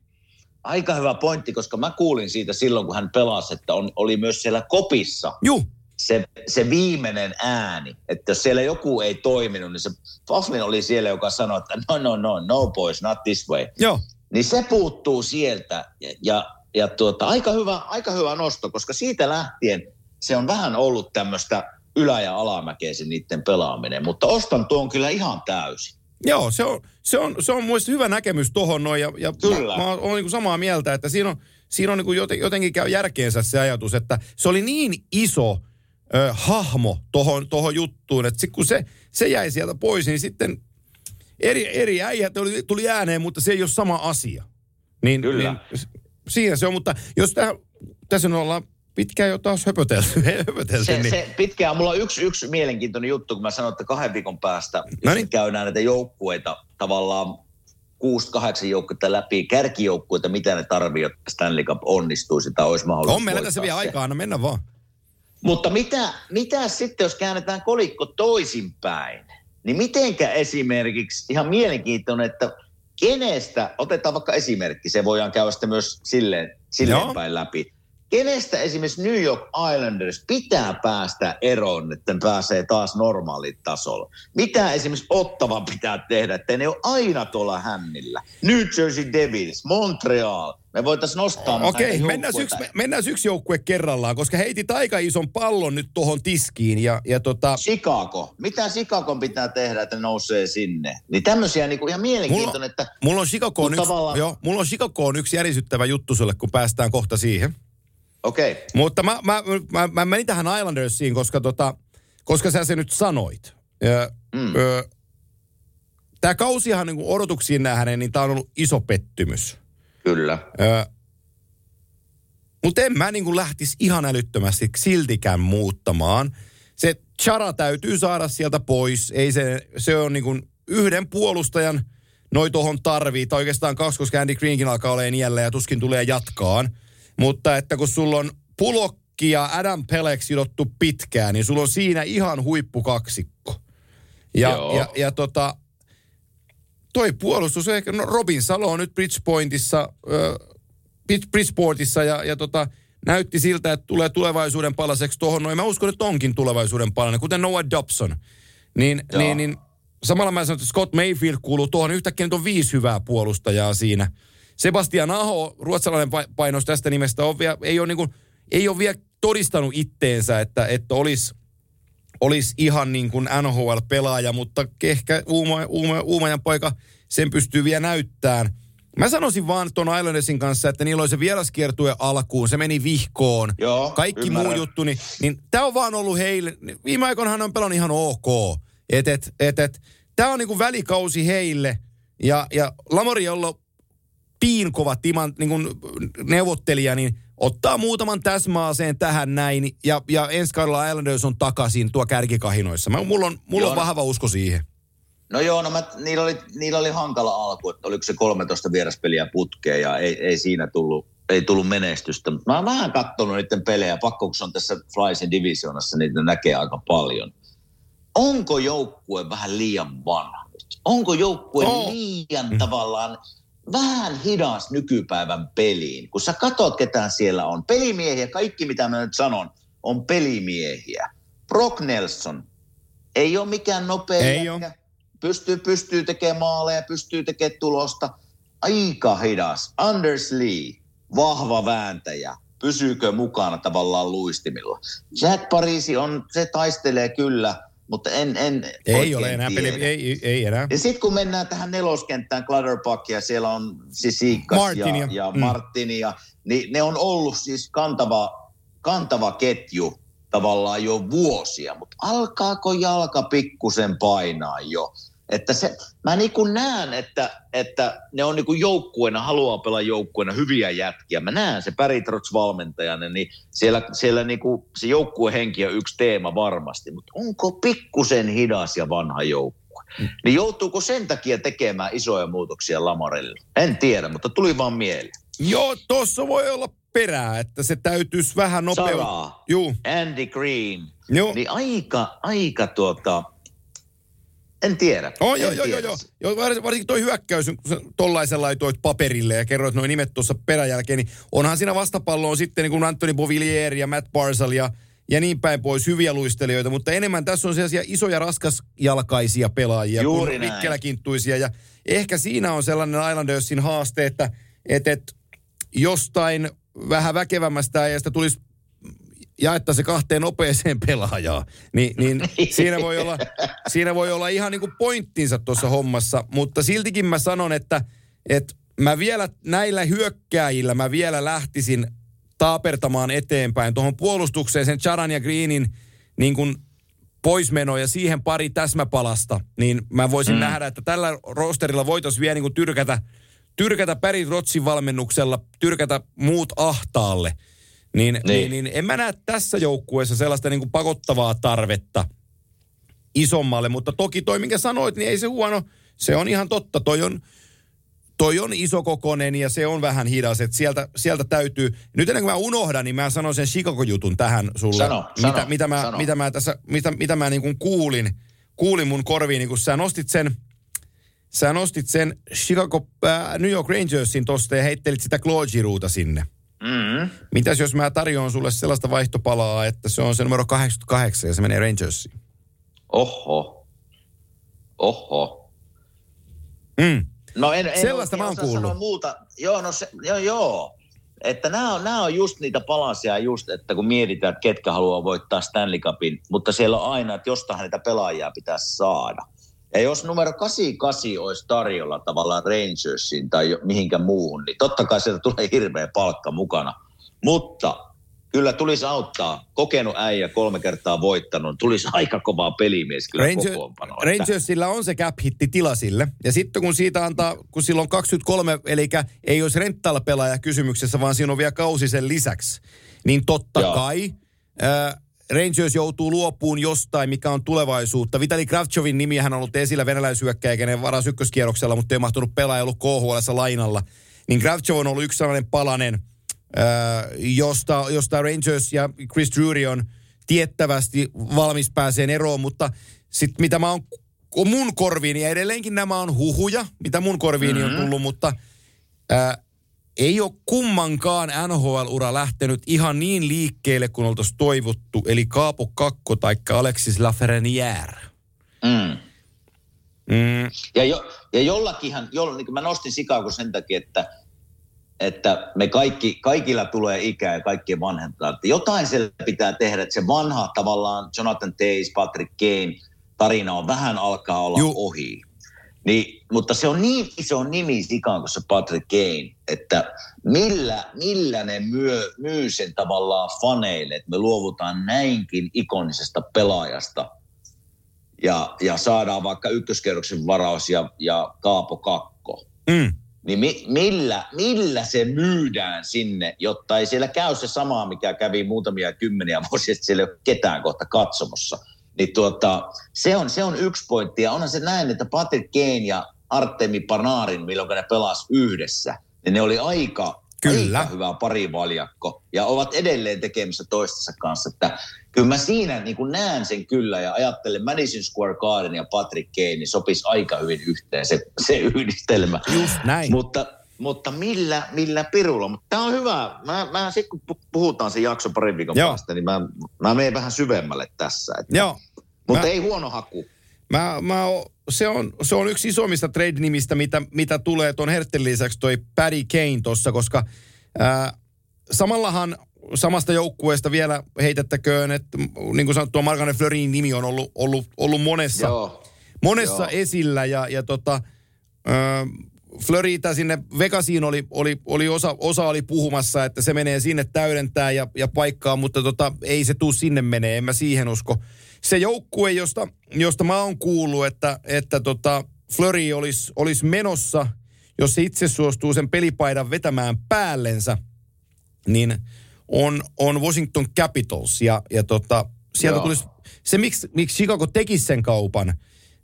Aika hyvä pointti, koska mä kuulin siitä silloin, kun hän pelasi, että on, oli myös siellä kopissa. Juh. Se, se viimeinen ääni, että jos siellä joku ei toiminut, niin se Bufflin oli siellä, joka sanoi, että no, no, no, no boys, not this way. Joo. Niin se puuttuu sieltä ja, ja ja tuota, aika, hyvä, aika hyvä nosto, koska siitä lähtien se on vähän ollut tämmöistä ylä- ja alamäkeä se niiden pelaaminen, mutta ostan tuon kyllä ihan täysin. Joo, se on, se on, se on muista hyvä näkemys tuohon noin, ja, ja Kyllä. mä, mä olen niin samaa mieltä, että siinä on, siinä on niin joten, jotenkin käy järkeensä se ajatus, että se oli niin iso ö, hahmo tohon, tohon juttuun, että sit kun se, se jäi sieltä pois, niin sitten eri, eri äijät tuli, tuli ääneen, mutta se ei ole sama asia. Niin, Kyllä. Niin, siinä se on, mutta jos tähän, tässä on ollaan pitkään jo taas höpötelty. höpötelty se, niin. se pitkään. Mulla on yksi, yksi mielenkiintoinen juttu, kun mä sanoin, että kahden viikon päästä no niin. käydään näitä joukkueita tavallaan kuusi, kahdeksan joukkuetta läpi, kärkijoukkueita, mitä ne tarvii, jotta Stanley Cup onnistuisi tai olisi mahdollista On meillä tässä vielä aikaa, anna mennä vaan. Mutta mitä, mitä sitten, jos käännetään kolikko toisinpäin? Niin mitenkä esimerkiksi, ihan mielenkiintoinen, että kenestä, otetaan vaikka esimerkki, se voidaan käydä sitten myös silleen, silleen päin läpi. Kenestä esimerkiksi New York Islanders pitää päästä eroon, että pääsee taas normaaliin tasolle? Mitä esimerkiksi Ottavan pitää tehdä, että ne ole aina tuolla hännillä? New Jersey Devils, Montreal, me voitaisiin nostaa Okei, okay, mennään, yksi, mennään yksi joukkue kerrallaan, koska heitit aika ison pallon nyt tuohon tiskiin. Ja, ja tota... Chicago. Mitä Chicago pitää tehdä, että ne nousee sinne? Niin tämmöisiä niin kuin ihan mielenkiintoinen, mulla, että... Mulla on, Chicago on yksi, tavallaan... joo, mulla on Chicago on yksi järisyttävä juttu sulle, kun päästään kohta siihen. Okei. Okay. Mutta mä, mä, mä, mä, menin tähän Islandersiin, koska, tota, koska sä se nyt sanoit. Ja, mm. ö, tämä kausihan niin odotuksiin nähden, niin tämä on ollut iso pettymys. Kyllä. mutta en mä niin kuin lähtisi ihan älyttömästi siltikään muuttamaan. Se Chara täytyy saada sieltä pois. Ei se, se on niin kuin yhden puolustajan noi tuohon tarvii. Tai oikeastaan kaksi, koska Andy Greenkin alkaa olemaan iällä ja tuskin tulee jatkaan. Mutta että kun sulla on Pulokki ja Adam Pelek sidottu pitkään, niin sulla on siinä ihan huippukaksikko. Ja, Joo. ja, ja tota, toi puolustus, ehkä, no Robin Salo on nyt Bridgepointissa, äh, Bridgeportissa ja, ja tota, näytti siltä, että tulee tulevaisuuden palaseksi tuohon noin. Mä uskon, että onkin tulevaisuuden palanen, kuten Noah Dobson. Niin, niin, niin samalla mä sanon, että Scott Mayfield kuuluu tuohon. Yhtäkkiä nyt on viisi hyvää puolustajaa siinä. Sebastian Aho, ruotsalainen painos tästä nimestä, on vielä, ei, ole niin kuin, ei ole vielä todistanut itteensä, että, että olisi olisi ihan niin kuin NHL-pelaaja, mutta ehkä Uuma, Uuma, Uumajan poika sen pystyy vielä näyttämään. Mä sanoisin vaan ton Islandersin kanssa, että niillä oli se vieraskiertue alkuun, se meni vihkoon. Joo, Kaikki ymmärrän. muu juttu, niin, niin tämä on vaan ollut heille, viime aikoina hän on pelannut ihan ok. Et, et, et, et, tämä on niinku välikausi heille. Ja, ja Lamori, jolla piinkova timan, niin kuin neuvottelija, niin ottaa muutaman täsmäaseen tähän näin. Ja, ja ensi kaudella Islanders on takaisin tuo kärkikahinoissa. Mä, mulla on, mulla on Joo. vahva usko siihen. No joo, no mä, niillä, oli, niillä oli hankala alku, että oliko se 13 vieraspeliä putkeen ja ei, ei siinä tullut, ei tullut menestystä. Mutta mä oon vähän katsonut niiden pelejä, pakko kun se on tässä Flysin divisionassa, niin niitä näkee aika paljon. Onko joukkue vähän liian vanha? Onko joukkue On. liian tavallaan vähän hidas nykypäivän peliin? Kun sä katot, ketään siellä on. Pelimiehiä, kaikki mitä mä nyt sanon, on pelimiehiä. Brock Nelson, ei ole mikään nopea Ei jätkä. oo. Pystyy, pystyy tekemään maaleja, pystyy tekemään tulosta. Aika hidas. Anders Lee, vahva vääntäjä. Pysyykö mukana tavallaan luistimilla? Jack Parisi on, se taistelee kyllä, mutta en, en Ei ole enää tiedä. peli, ei, ei, enää. Ja sitten kun mennään tähän neloskenttään, Clutterbuck ja siellä on Sisikas Martin ja, ja- ja mm. Martin ja, niin ne on ollut siis kantava, kantava ketju tavallaan jo vuosia, mutta alkaako jalka pikkusen painaa jo? Että se, mä niin kuin näen, että, että ne on niin kuin joukkueena, haluaa pelaa joukkueena hyviä jätkiä. Mä näen se Päri Trots valmentajana, niin siellä, siellä niin kuin se joukkuehenki on yksi teema varmasti. Mutta onko pikkusen hidas ja vanha joukkue? Niin joutuuko sen takia tekemään isoja muutoksia Lamarelle? En tiedä, mutta tuli vaan mieleen. Joo, tuossa voi olla perää, että se täytyisi vähän nopeuttaa. Juu, Andy Green, joo. niin aika, aika tuota, en tiedä. Oh, en joo, joo, joo, tiedä. joo. joo. var- Varsinkin toi hyökkäys, kun sä tollaisen laitoit paperille ja kerroit noin nimet tuossa peräjälkeen, niin onhan siinä vastapalloon sitten niin kuin Anthony Bovillier ja Matt Barzal ja, ja niin päin pois, hyviä luistelijoita, mutta enemmän tässä on sellaisia isoja raskasjalkaisia pelaajia Juuri kuin näin. vikkeläkinttuisia ja ehkä siinä on sellainen Islandersin haaste, että et, et, jostain vähän väkevämmästä äijästä tulisi jaetta se kahteen nopeeseen pelaajaan, niin, niin siinä, voi olla, siinä voi olla ihan niin kuin pointtinsa tuossa hommassa, mutta siltikin mä sanon, että, että mä vielä näillä hyökkääjillä mä vielä lähtisin taapertamaan eteenpäin tuohon puolustukseen sen Charan ja Greenin niin kuin poismeno ja siihen pari täsmäpalasta, niin mä voisin mm. nähdä, että tällä rosterilla voitaisiin vielä niin kuin tyrkätä, tyrkätä Päri Rotsin valmennuksella, tyrkätä muut ahtaalle. Niin, niin. Niin. Niin, en mä näe tässä joukkueessa sellaista niin kuin pakottavaa tarvetta isommalle, mutta toki toi, minkä sanoit, niin ei se huono, se on ihan totta. Toi on, toi on isokokonen ja se on vähän hidas, että sieltä, sieltä täytyy, nyt ennen kuin mä unohdan, niin mä sanon sen Chicago-jutun tähän sulle, Sano, mitä, sano, mitä, mä, sano. mitä mä tässä, mitä, mitä mä niin kuin kuulin, kuulin mun korviin, niin kun sä nostit sen, sä nostit sen Chicago, äh, New York Rangersin tosta ja heittelit sitä Claude sinne. Mm-hmm. Mitäs jos mä tarjoan sulle sellaista vaihtopalaa, että se on se numero 88 ja se menee Rangersiin? Oho. Oho. Mm. No en, en Sellaista mä oon kuullut. Muuta. Joo, no se, joo, joo. Että nämä on, nämä on just niitä palasia just, että kun mietitään, että ketkä haluaa voittaa Stanley Cupin, mutta siellä on aina, että jostain niitä pelaajia pitäisi saada. Ja jos numero 88 olisi tarjolla tavallaan Rangersin tai mihinkä muuhun, niin totta kai sieltä tulee hirveä palkka mukana. Mutta kyllä tulisi auttaa. Kokenut äijä kolme kertaa voittanut, tulisi aika kovaa pelimies kyllä Ranger, kokoonpanoon. Rangersilla on se cap hitti tila sille. Ja sitten kun siitä antaa, kun sillä on 23, eli ei olisi rental-pelaaja kysymyksessä, vaan siinä on vielä kausi sen lisäksi, niin totta Joo. kai äh, Rangers joutuu luopuun jostain, mikä on tulevaisuutta. Vitali Kravchovin nimi hän on ollut esillä venäläisyökkäjä, kenen varas ykköskierroksella, mutta ei mahtunut pelaaja ollut KHL lainalla. Niin Kravchov on ollut yksi sellainen palanen, äh, josta, josta Rangers ja Chris Drury on tiettävästi valmis pääseen eroon, mutta sitten mitä mä oon mun korviini, ja edelleenkin nämä on huhuja, mitä mun korviini mm-hmm. on tullut, mutta ää, ei ole kummankaan NHL-ura lähtenyt ihan niin liikkeelle kuin oltaisiin toivottu, eli Kaapo Kakko tai Alexis Lafrenière. Mm. Mm, Ja, jo, ja jollakinhan, jolla, niin mä nostin Chicago sen takia, että, että me kaikki, kaikilla tulee ikää ja kaikkien vanhentaa. Että jotain siellä pitää tehdä, että se vanha tavallaan Jonathan Tays, Patrick Kane tarina on vähän alkaa olla. Juh. ohi. Niin, mutta se on niin iso nimi Sikaan kuin se Patrick Kane, että millä, millä ne myö, myy sen tavallaan faneille, että me luovutaan näinkin ikonisesta pelaajasta ja, ja saadaan vaikka ykköskerroksen varaus ja, ja Kaapo Kakko. Mm. Niin mi, millä, millä se myydään sinne, jotta ei siellä käy se sama, mikä kävi muutamia kymmeniä vuosia, että siellä ei ole ketään kohta katsomossa. Niin tuota, se, on, se on yksi pointti. Ja onhan se näin, että Patrick Kane ja Artemi Panarin, milloin ne pelas yhdessä, niin ne oli aika, Kyllä. aika hyvä parivaljakko. Ja ovat edelleen tekemissä toistensa kanssa. Että kyllä mä siinä niin kuin näen sen kyllä ja ajattelen Madison Square Garden ja Patrick Kane, niin sopisi aika hyvin yhteen se, se yhdistelmä. Just näin. Mutta, mutta millä, millä pirulla? Mutta tämä on hyvä. Mä, mä sitten kun pu- puhutaan se jakso parin viikon Joo. päästä, niin mä, mä menen vähän syvemmälle tässä. Että, Joo. Mutta ei huono haku. Mä, mä, o- se, on, se on yksi isommista trade-nimistä, mitä, mitä tulee tuon Herttelin lisäksi toi Paddy Kane tuossa, koska ää, samallahan samasta joukkueesta vielä heitettäköön, että niin kuin sanottua, Margaret Fleurin nimi on ollut, ollut, ollut monessa, Joo. monessa Joo. esillä ja, ja tota, ää, Flöritä sinne Vegasiin oli, oli, oli osa, osa oli puhumassa, että se menee sinne täydentää ja, ja paikkaa, mutta tota, ei se tuu sinne menee, en mä siihen usko. Se joukkue, josta, josta mä oon kuullut, että, että tota, Flöri olisi, olisi menossa, jos se itse suostuu sen pelipaidan vetämään päällensä, niin on, on Washington Capitals. Ja, ja tota, sieltä Joo. tulisi, se miksi, miksi Chicago tekisi sen kaupan,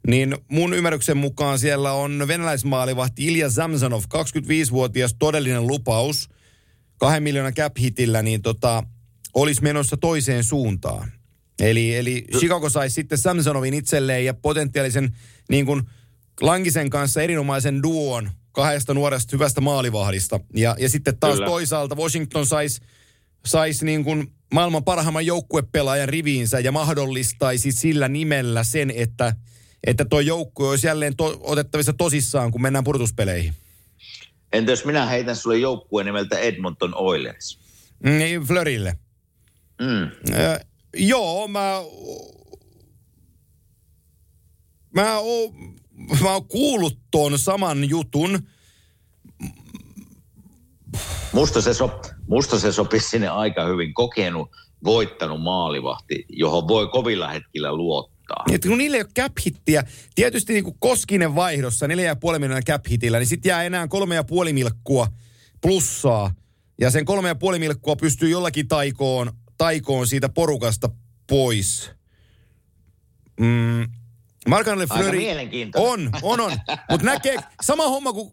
niin mun ymmärryksen mukaan siellä on venäläismaalivahti Ilja Zamzanov, 25-vuotias todellinen lupaus, kahden miljoonan cap hitillä, niin tota, olisi menossa toiseen suuntaan. Eli, eli Chicago saisi sitten Samsonovin itselleen ja potentiaalisen niin kuin Lankisen kanssa erinomaisen duon kahdesta nuoresta hyvästä maalivahdista. Ja, ja sitten taas Kyllä. toisaalta Washington saisi sais niin kuin maailman parhaimman joukkuepelaajan riviinsä ja mahdollistaisi sillä nimellä sen, että, että tuo joukkue olisi jälleen to, otettavissa tosissaan, kun mennään purtuspeleihin. Entä jos minä heitän sulle joukkueen nimeltä Edmonton Oilers? Niin, Flörille. Mm. Äh, joo, mä... Mä oon, mä oon kuullut tuon saman jutun. Musta se, sop, musta se sopisi sinne aika hyvin. Kokenut, voittanut maalivahti, johon voi kovilla hetkillä luottaa. Että kun niillä ei ole cap hittiä, tietysti niin kuin Koskinen vaihdossa 4,5 miljoonaa cap hitillä, niin sitten jää enää 3,5 milkkua plussaa. Ja sen 3,5 milkkua pystyy jollakin taikoon, taikoon siitä porukasta pois. Mm. Aika Fleury on, on, on. Mutta näkee, sama homma kuin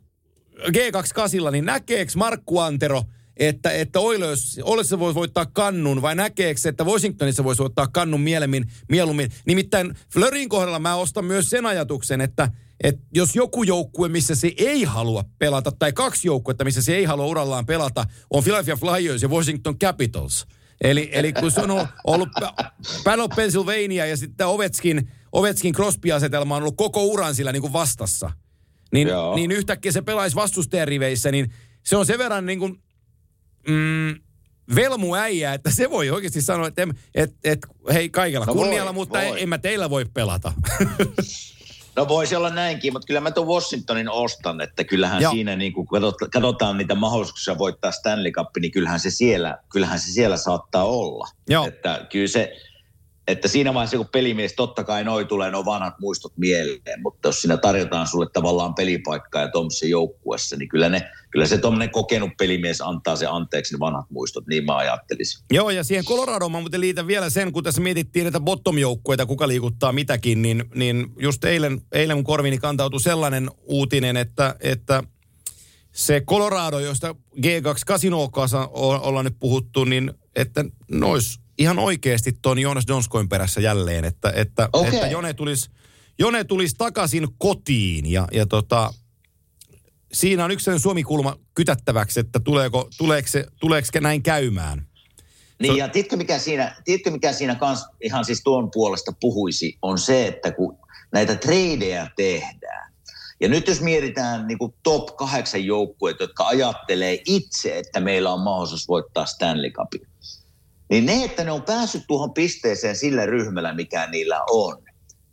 G28, niin näkeekö Markku Antero, että, että Oilers, Oilers voisi voittaa kannun, vai näkeekö, että Washingtonissa voisi voittaa kannun mieluummin, mieluummin. Nimittäin Flörin kohdalla mä ostan myös sen ajatuksen, että, että jos joku joukkue, missä se ei halua pelata, tai kaksi joukkuetta, missä se ei halua urallaan pelata, on Philadelphia Flyers ja Washington Capitals. Eli, eli kun se on ollut, Battle of Pennsylvania ja sitten Ovetskin, Ovetskin Crosby-asetelma on ollut koko uran sillä niin kuin vastassa niin, Joo. niin yhtäkkiä se pelaisi vastustajan riveissä, niin se on sen verran niin kuin, mm, velmu äijä, että se voi oikeasti sanoa, että em- et, et, hei kaikella No kunnialla, voi, mutta voi. en, en mä teillä voi pelata. No voisi olla näinkin, mutta kyllä mä tuon Washingtonin ostan, että kyllähän Joo. siinä niin kun katsot- katsotaan niitä mahdollisuuksia voittaa Stanley Cup, niin kyllähän se siellä, kyllähän se siellä saattaa olla. Joo. Että kyllä se, että siinä vaiheessa kun pelimies, totta kai noi tulee nuo vanhat muistot mieleen, mutta jos siinä tarjotaan sulle tavallaan pelipaikkaa ja tuommoisessa joukkuessa, niin kyllä, ne, kyllä se tuommoinen kokenut pelimies antaa se anteeksi ne vanhat muistot, niin mä ajattelisin. Joo, ja siihen Coloradoon mä muuten liitän vielä sen, kun tässä mietittiin näitä bottom-joukkueita, kuka liikuttaa mitäkin, niin, niin just eilen, eilen mun korviini kantautui sellainen uutinen, että, että se Colorado, josta G2 Casino kanssa o- ollaan nyt puhuttu, niin että ne olisi ihan oikeasti tuon Jonas Donskoin perässä jälleen, että, että, Okei. että Jone tulisi Jone tulisi takaisin kotiin ja, ja tota, siinä on yksi sellainen suomikulma kytättäväksi, että tuleeko, tuleeko, se, tuleeko näin käymään. Niin ja tiedätkö mikä siinä, tiedätkö mikä siinä kans ihan siis tuon puolesta puhuisi, on se, että kun näitä tradeja tehdään, ja nyt jos mietitään niin kuin top kahdeksan joukkueet, jotka ajattelee itse, että meillä on mahdollisuus voittaa Stanley Cupin, niin ne, että ne on päässyt tuohon pisteeseen sillä ryhmällä, mikä niillä on,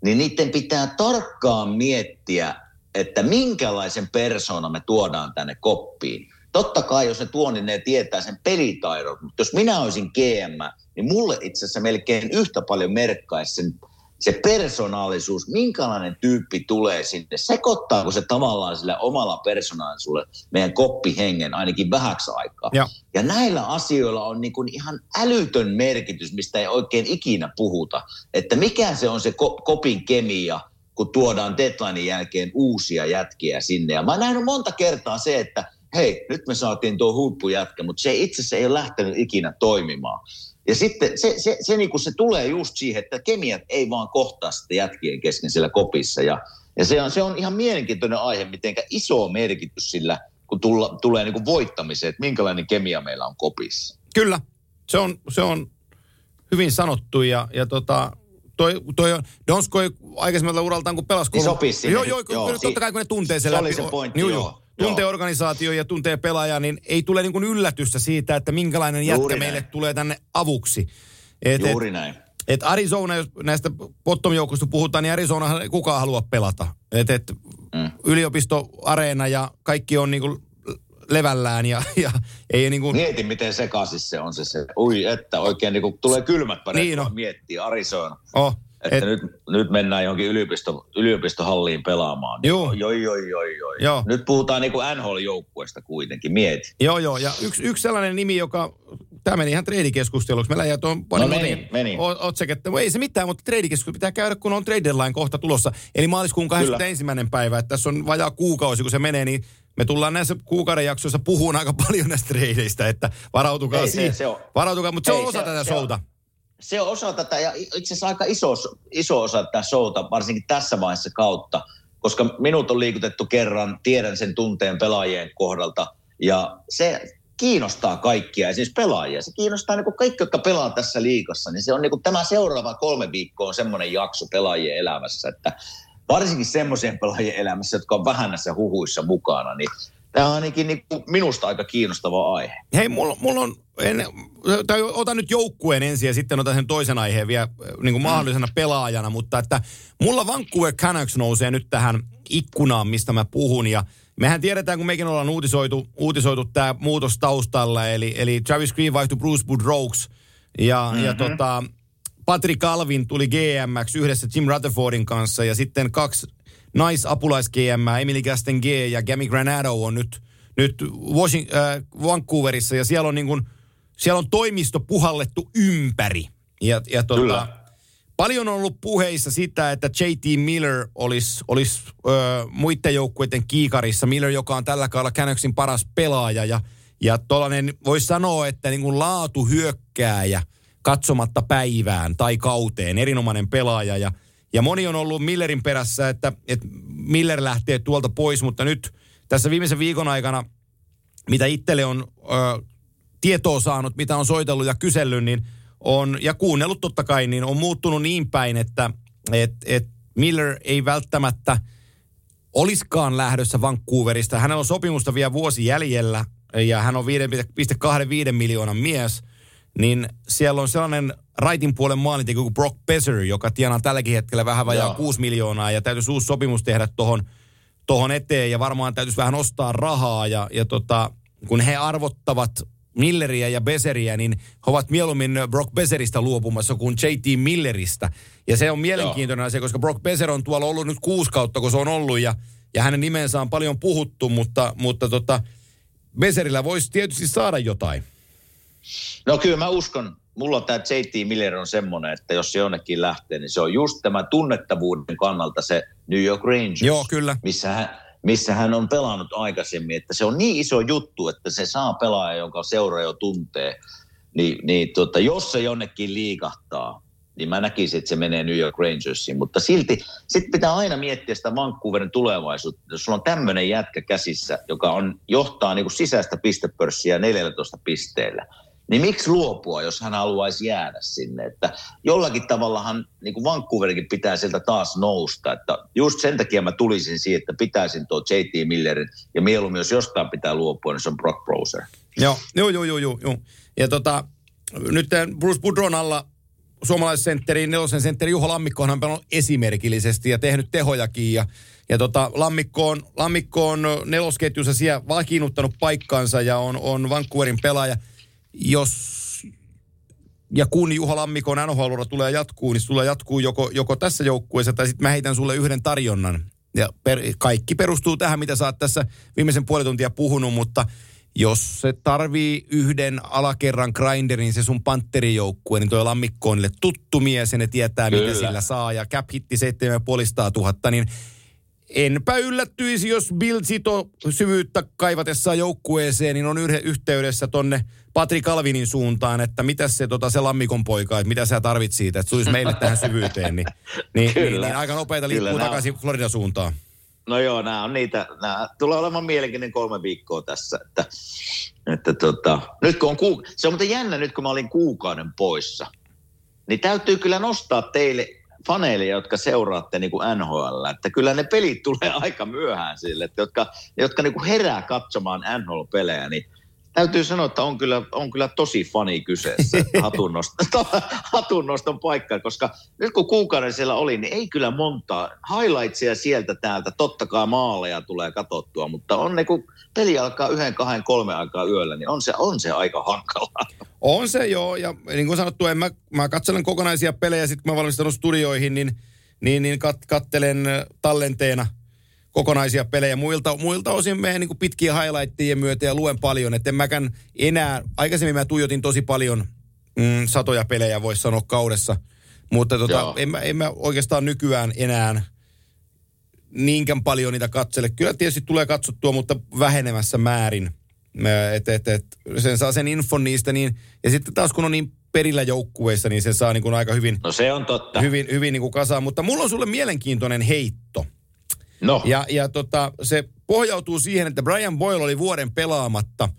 niin niiden pitää tarkkaan miettiä, että minkälaisen persoonan me tuodaan tänne koppiin. Totta kai, jos ne tuo, niin ne tietää sen pelitaidon. Mutta jos minä olisin GM, niin mulle itse asiassa melkein yhtä paljon merkkaisi sen se persoonallisuus, minkälainen tyyppi tulee sinne, sekoittaako se tavallaan sillä omalla persoonallisuudella meidän koppihengen ainakin vähäksi aikaa. Ja. ja näillä asioilla on niin kuin ihan älytön merkitys, mistä ei oikein ikinä puhuta, että mikä se on se ko- kopin kemia, kun tuodaan deadlinein jälkeen uusia jätkiä sinne. Ja mä oon nähnyt monta kertaa se, että hei, nyt me saatiin tuo huippujätkä, mutta se itse asiassa ei ole lähtenyt ikinä toimimaan. Ja sitten se, se, se, niin kuin se tulee just siihen, että kemiat ei vaan kohtaa sitten jätkien kesken siellä kopissa. Ja, ja se, on, se on ihan mielenkiintoinen aihe, miten iso merkitys sillä, kun tulla, tulee niin kuin voittamiseen, että minkälainen kemia meillä on kopissa. Kyllä, se on, se on hyvin sanottu ja, ja tota, toi, toi on, Donsko ei aikaisemmalta uraltaan kun pelasi. Niin sopisi sinne. Joo, joo, joo, Joo, totta kai kun ne tuntee sen se läpi. oli se pointti, joo, joo. joo. Tuntee Joo. organisaatio ja tuntee pelaajaa, niin ei tule niin kuin yllätystä siitä, että minkälainen jätkä Juuri meille näin. tulee tänne avuksi. Et, Juuri et, näin. et Arizona, jos näistä bottom puhutaan, niin Arizona ei kukaan halua pelata. Et, et Mm. yliopistoareena ja kaikki on niin kuin levällään ja, ja ei niin kuin... Mieti, miten sekaisin se on se, se. Ui, että oikein niin kuin tulee kylmät väreet, Niin on. miettii Arizona. Oh, Että et, nyt, nyt mennään johonkin yliopisto, yliopistohalliin pelaamaan. Joo. Joi, joi, joi, joi. Joo. Nyt puhutaan niin NHL-joukkueesta kuitenkin, mieti. Joo, joo. Ja yksi, yksi sellainen nimi, joka... Tämä meni ihan treidikeskusteluksi. Meillä jäi tuon No meni, meni. o- otsiketta. Ei se mitään, mutta treidikeskustelu pitää käydä, kun on trade deadline kohta tulossa. Eli maaliskuun 21. päivä. Että tässä on vajaa kuukausi, kun se menee, niin me tullaan näissä kuukauden jaksoissa puhumaan aika paljon näistä treideistä, että varautukaa Ei, se- siihen. se on- Varautukaa, mutta se on Ei, osa se- tätä se on- showta. Se on osa tätä ja itse asiassa aika iso, iso osa tätä showta, varsinkin tässä vaiheessa kautta, koska minut on liikutettu kerran, tiedän sen tunteen pelaajien kohdalta ja se kiinnostaa kaikkia, esimerkiksi pelaajia. Se kiinnostaa niin kaikki, jotka pelaa tässä liikassa, niin se on niin tämä seuraava kolme viikkoa on semmoinen jakso pelaajien elämässä, että varsinkin semmoisen pelaajien elämässä, jotka on vähän näissä huhuissa mukana, niin tämä on ainakin niin kuin minusta aika kiinnostava aihe. Hei, mulla, mulla on, en, tai otan nyt joukkueen ensin ja sitten otan sen toisen aiheen vielä äh, niin kuin mahdollisena pelaajana, mutta että mulla Vancouver Canucks nousee nyt tähän ikkunaan, mistä mä puhun ja mehän tiedetään, kun mekin ollaan uutisoitu, uutisoitu tämä muutos taustalla, eli, eli Travis Green vaihtui Bruce Boudreaux ja, mm-hmm. ja tota, Patrick Alvin tuli GMX yhdessä Jim Rutherfordin kanssa ja sitten kaksi naisapulais GM, Emily Gasten G ja Gami Granado on nyt, nyt Washing, äh, Vancouverissa ja siellä on niin kuin, siellä on toimisto puhallettu ympäri. Ja, ja tota, Kyllä. paljon on ollut puheissa sitä, että JT Miller olisi, olisi ö, muiden joukkueiden kiikarissa. Miller, joka on tällä kaudella Canucksin paras pelaaja ja, ja tuollainen, voisi sanoa, että niin kuin laatu hyökkääjä katsomatta päivään tai kauteen, erinomainen pelaaja ja, ja moni on ollut Millerin perässä, että, että Miller lähtee tuolta pois, mutta nyt tässä viimeisen viikon aikana, mitä itselle on ö, tietoa saanut, mitä on soitellut ja kysellyt, niin on, ja kuunnellut totta kai, niin on muuttunut niin päin, että et, et Miller ei välttämättä oliskaan lähdössä Vancouverista. Hänellä on sopimusta vielä vuosi jäljellä, ja hän on 5,25 miljoonan mies, niin siellä on sellainen raitin puolen maalintekijä kuin Brock Besser, joka tienaa tälläkin hetkellä vähän vajaa Joo. 6 miljoonaa, ja täytyisi uusi sopimus tehdä tuohon tohon eteen, ja varmaan täytyisi vähän ostaa rahaa, ja, ja tota, kun he arvottavat Milleriä ja Beseriä, niin he ovat mieluummin Brock Beseristä luopumassa kuin JT Milleristä. Ja se on mielenkiintoinen asia, koska Brock Beser on tuolla ollut nyt kuusi kautta, kun se on ollut, ja, ja hänen nimensä on paljon puhuttu, mutta, mutta tota, Beserillä voisi tietysti saada jotain. No kyllä mä uskon, mulla tämä JT Miller on semmoinen, että jos se jonnekin lähtee, niin se on just tämä tunnettavuuden kannalta se New York Rangers. Joo, kyllä. Missä hän, missä hän on pelannut aikaisemmin, että se on niin iso juttu, että se saa pelaaja, jonka seura jo tuntee. Niin, niin tota, jos se jonnekin liikahtaa, niin mä näkisin, että se menee New York Rangersiin. Mutta silti sitten pitää aina miettiä sitä Vancouverin tulevaisuutta. Jos sulla on tämmöinen jätkä käsissä, joka on, johtaa niin kuin sisäistä pistepörssiä 14 pisteellä, niin miksi luopua, jos hän haluaisi jäädä sinne? Että jollakin tavallahan niin kuin Vancouverikin pitää sieltä taas nousta. Että just sen takia mä tulisin siihen, että pitäisin tuo JT Millerin ja mieluummin, jos jostain pitää luopua, niin se on Brock Browser. Joo, joo, joo, joo, joo. Ja tota, nyt Bruce Boudron alla suomalaissentteri, nelosen sentteri Juho Lammikkohan on pelannut esimerkillisesti ja tehnyt tehojakin. Ja, ja tota, Lammikko, on, Lammikko on nelosketjussa siellä vakiinnuttanut paikkaansa ja on, on Vancouverin pelaaja. Jos ja kun Juha Lammikon nhl tulee jatkuu, niin sulla jatkuu joko, joko tässä joukkueessa tai sitten mä heitän sulle yhden tarjonnan. Ja per, kaikki perustuu tähän, mitä sä oot tässä viimeisen puoli tuntia puhunut, mutta jos se tarvii yhden alakerran grinderin, se sun pantterijoukkue, niin toi Lammikko on niille tuttu mies ja ne tietää, Kyllä. mitä sillä saa. Ja cap hitti 7500 000, niin enpä yllättyisi, jos Bill Sito syvyyttä kaivatessaan joukkueeseen, niin on yhteydessä tonne Patrik Alvinin suuntaan, että mitä se, tota, se lammikon poika, että mitä sä tarvit siitä, että tulisi meille tähän syvyyteen, niin, niin, niin, niin aika nopeita liikkuu takaisin on... Floridan suuntaan. No joo, nämä on niitä, nämä tulee olemaan mielenkiintoinen kolme viikkoa tässä, että, että tota, nyt kun on kuu, se on muuten jännä nyt kun mä olin kuukauden poissa, niin täytyy kyllä nostaa teille faneille, jotka seuraatte niin kuin NHL, että kyllä ne pelit tulee aika myöhään sille, että jotka, jotka niin kuin herää katsomaan NHL-pelejä, niin täytyy sanoa, että on kyllä, on kyllä tosi fani kyseessä hatunnoston, hatunnoston paikka, koska nyt kun kuukauden siellä oli, niin ei kyllä montaa highlightsia sieltä täältä, totta kai maaleja tulee katsottua, mutta on ne, kun peli alkaa yhden, kahden, kolme aikaa yöllä, niin on se, on se aika hankalaa. On se joo, ja niin kuin sanottu, en mä, mä katselen kokonaisia pelejä, sitten kun mä valmistunut studioihin, niin, niin, niin kat, kattelen tallenteena – kokonaisia pelejä. Muilta, muilta osin menen niin pitkiä highlightteja myötä ja luen paljon. Että en mäkään enää, aikaisemmin mä tuijotin tosi paljon mm, satoja pelejä, voisi sanoa kaudessa. Mutta tota, en, mä, en mä oikeastaan nykyään enää niinkään paljon niitä katsele. Kyllä tietysti tulee katsottua, mutta vähenemässä määrin. Et, et, et, sen saa sen infon niistä niin, ja sitten taas kun on niin perillä joukkueissa, niin se saa niin kuin aika hyvin, no se on totta. hyvin, hyvin niin kuin kasaan. Mutta mulla on sulle mielenkiintoinen heitto. No. Ja, ja tota, se pohjautuu siihen, että Brian Boyle oli vuoden pelaamatta.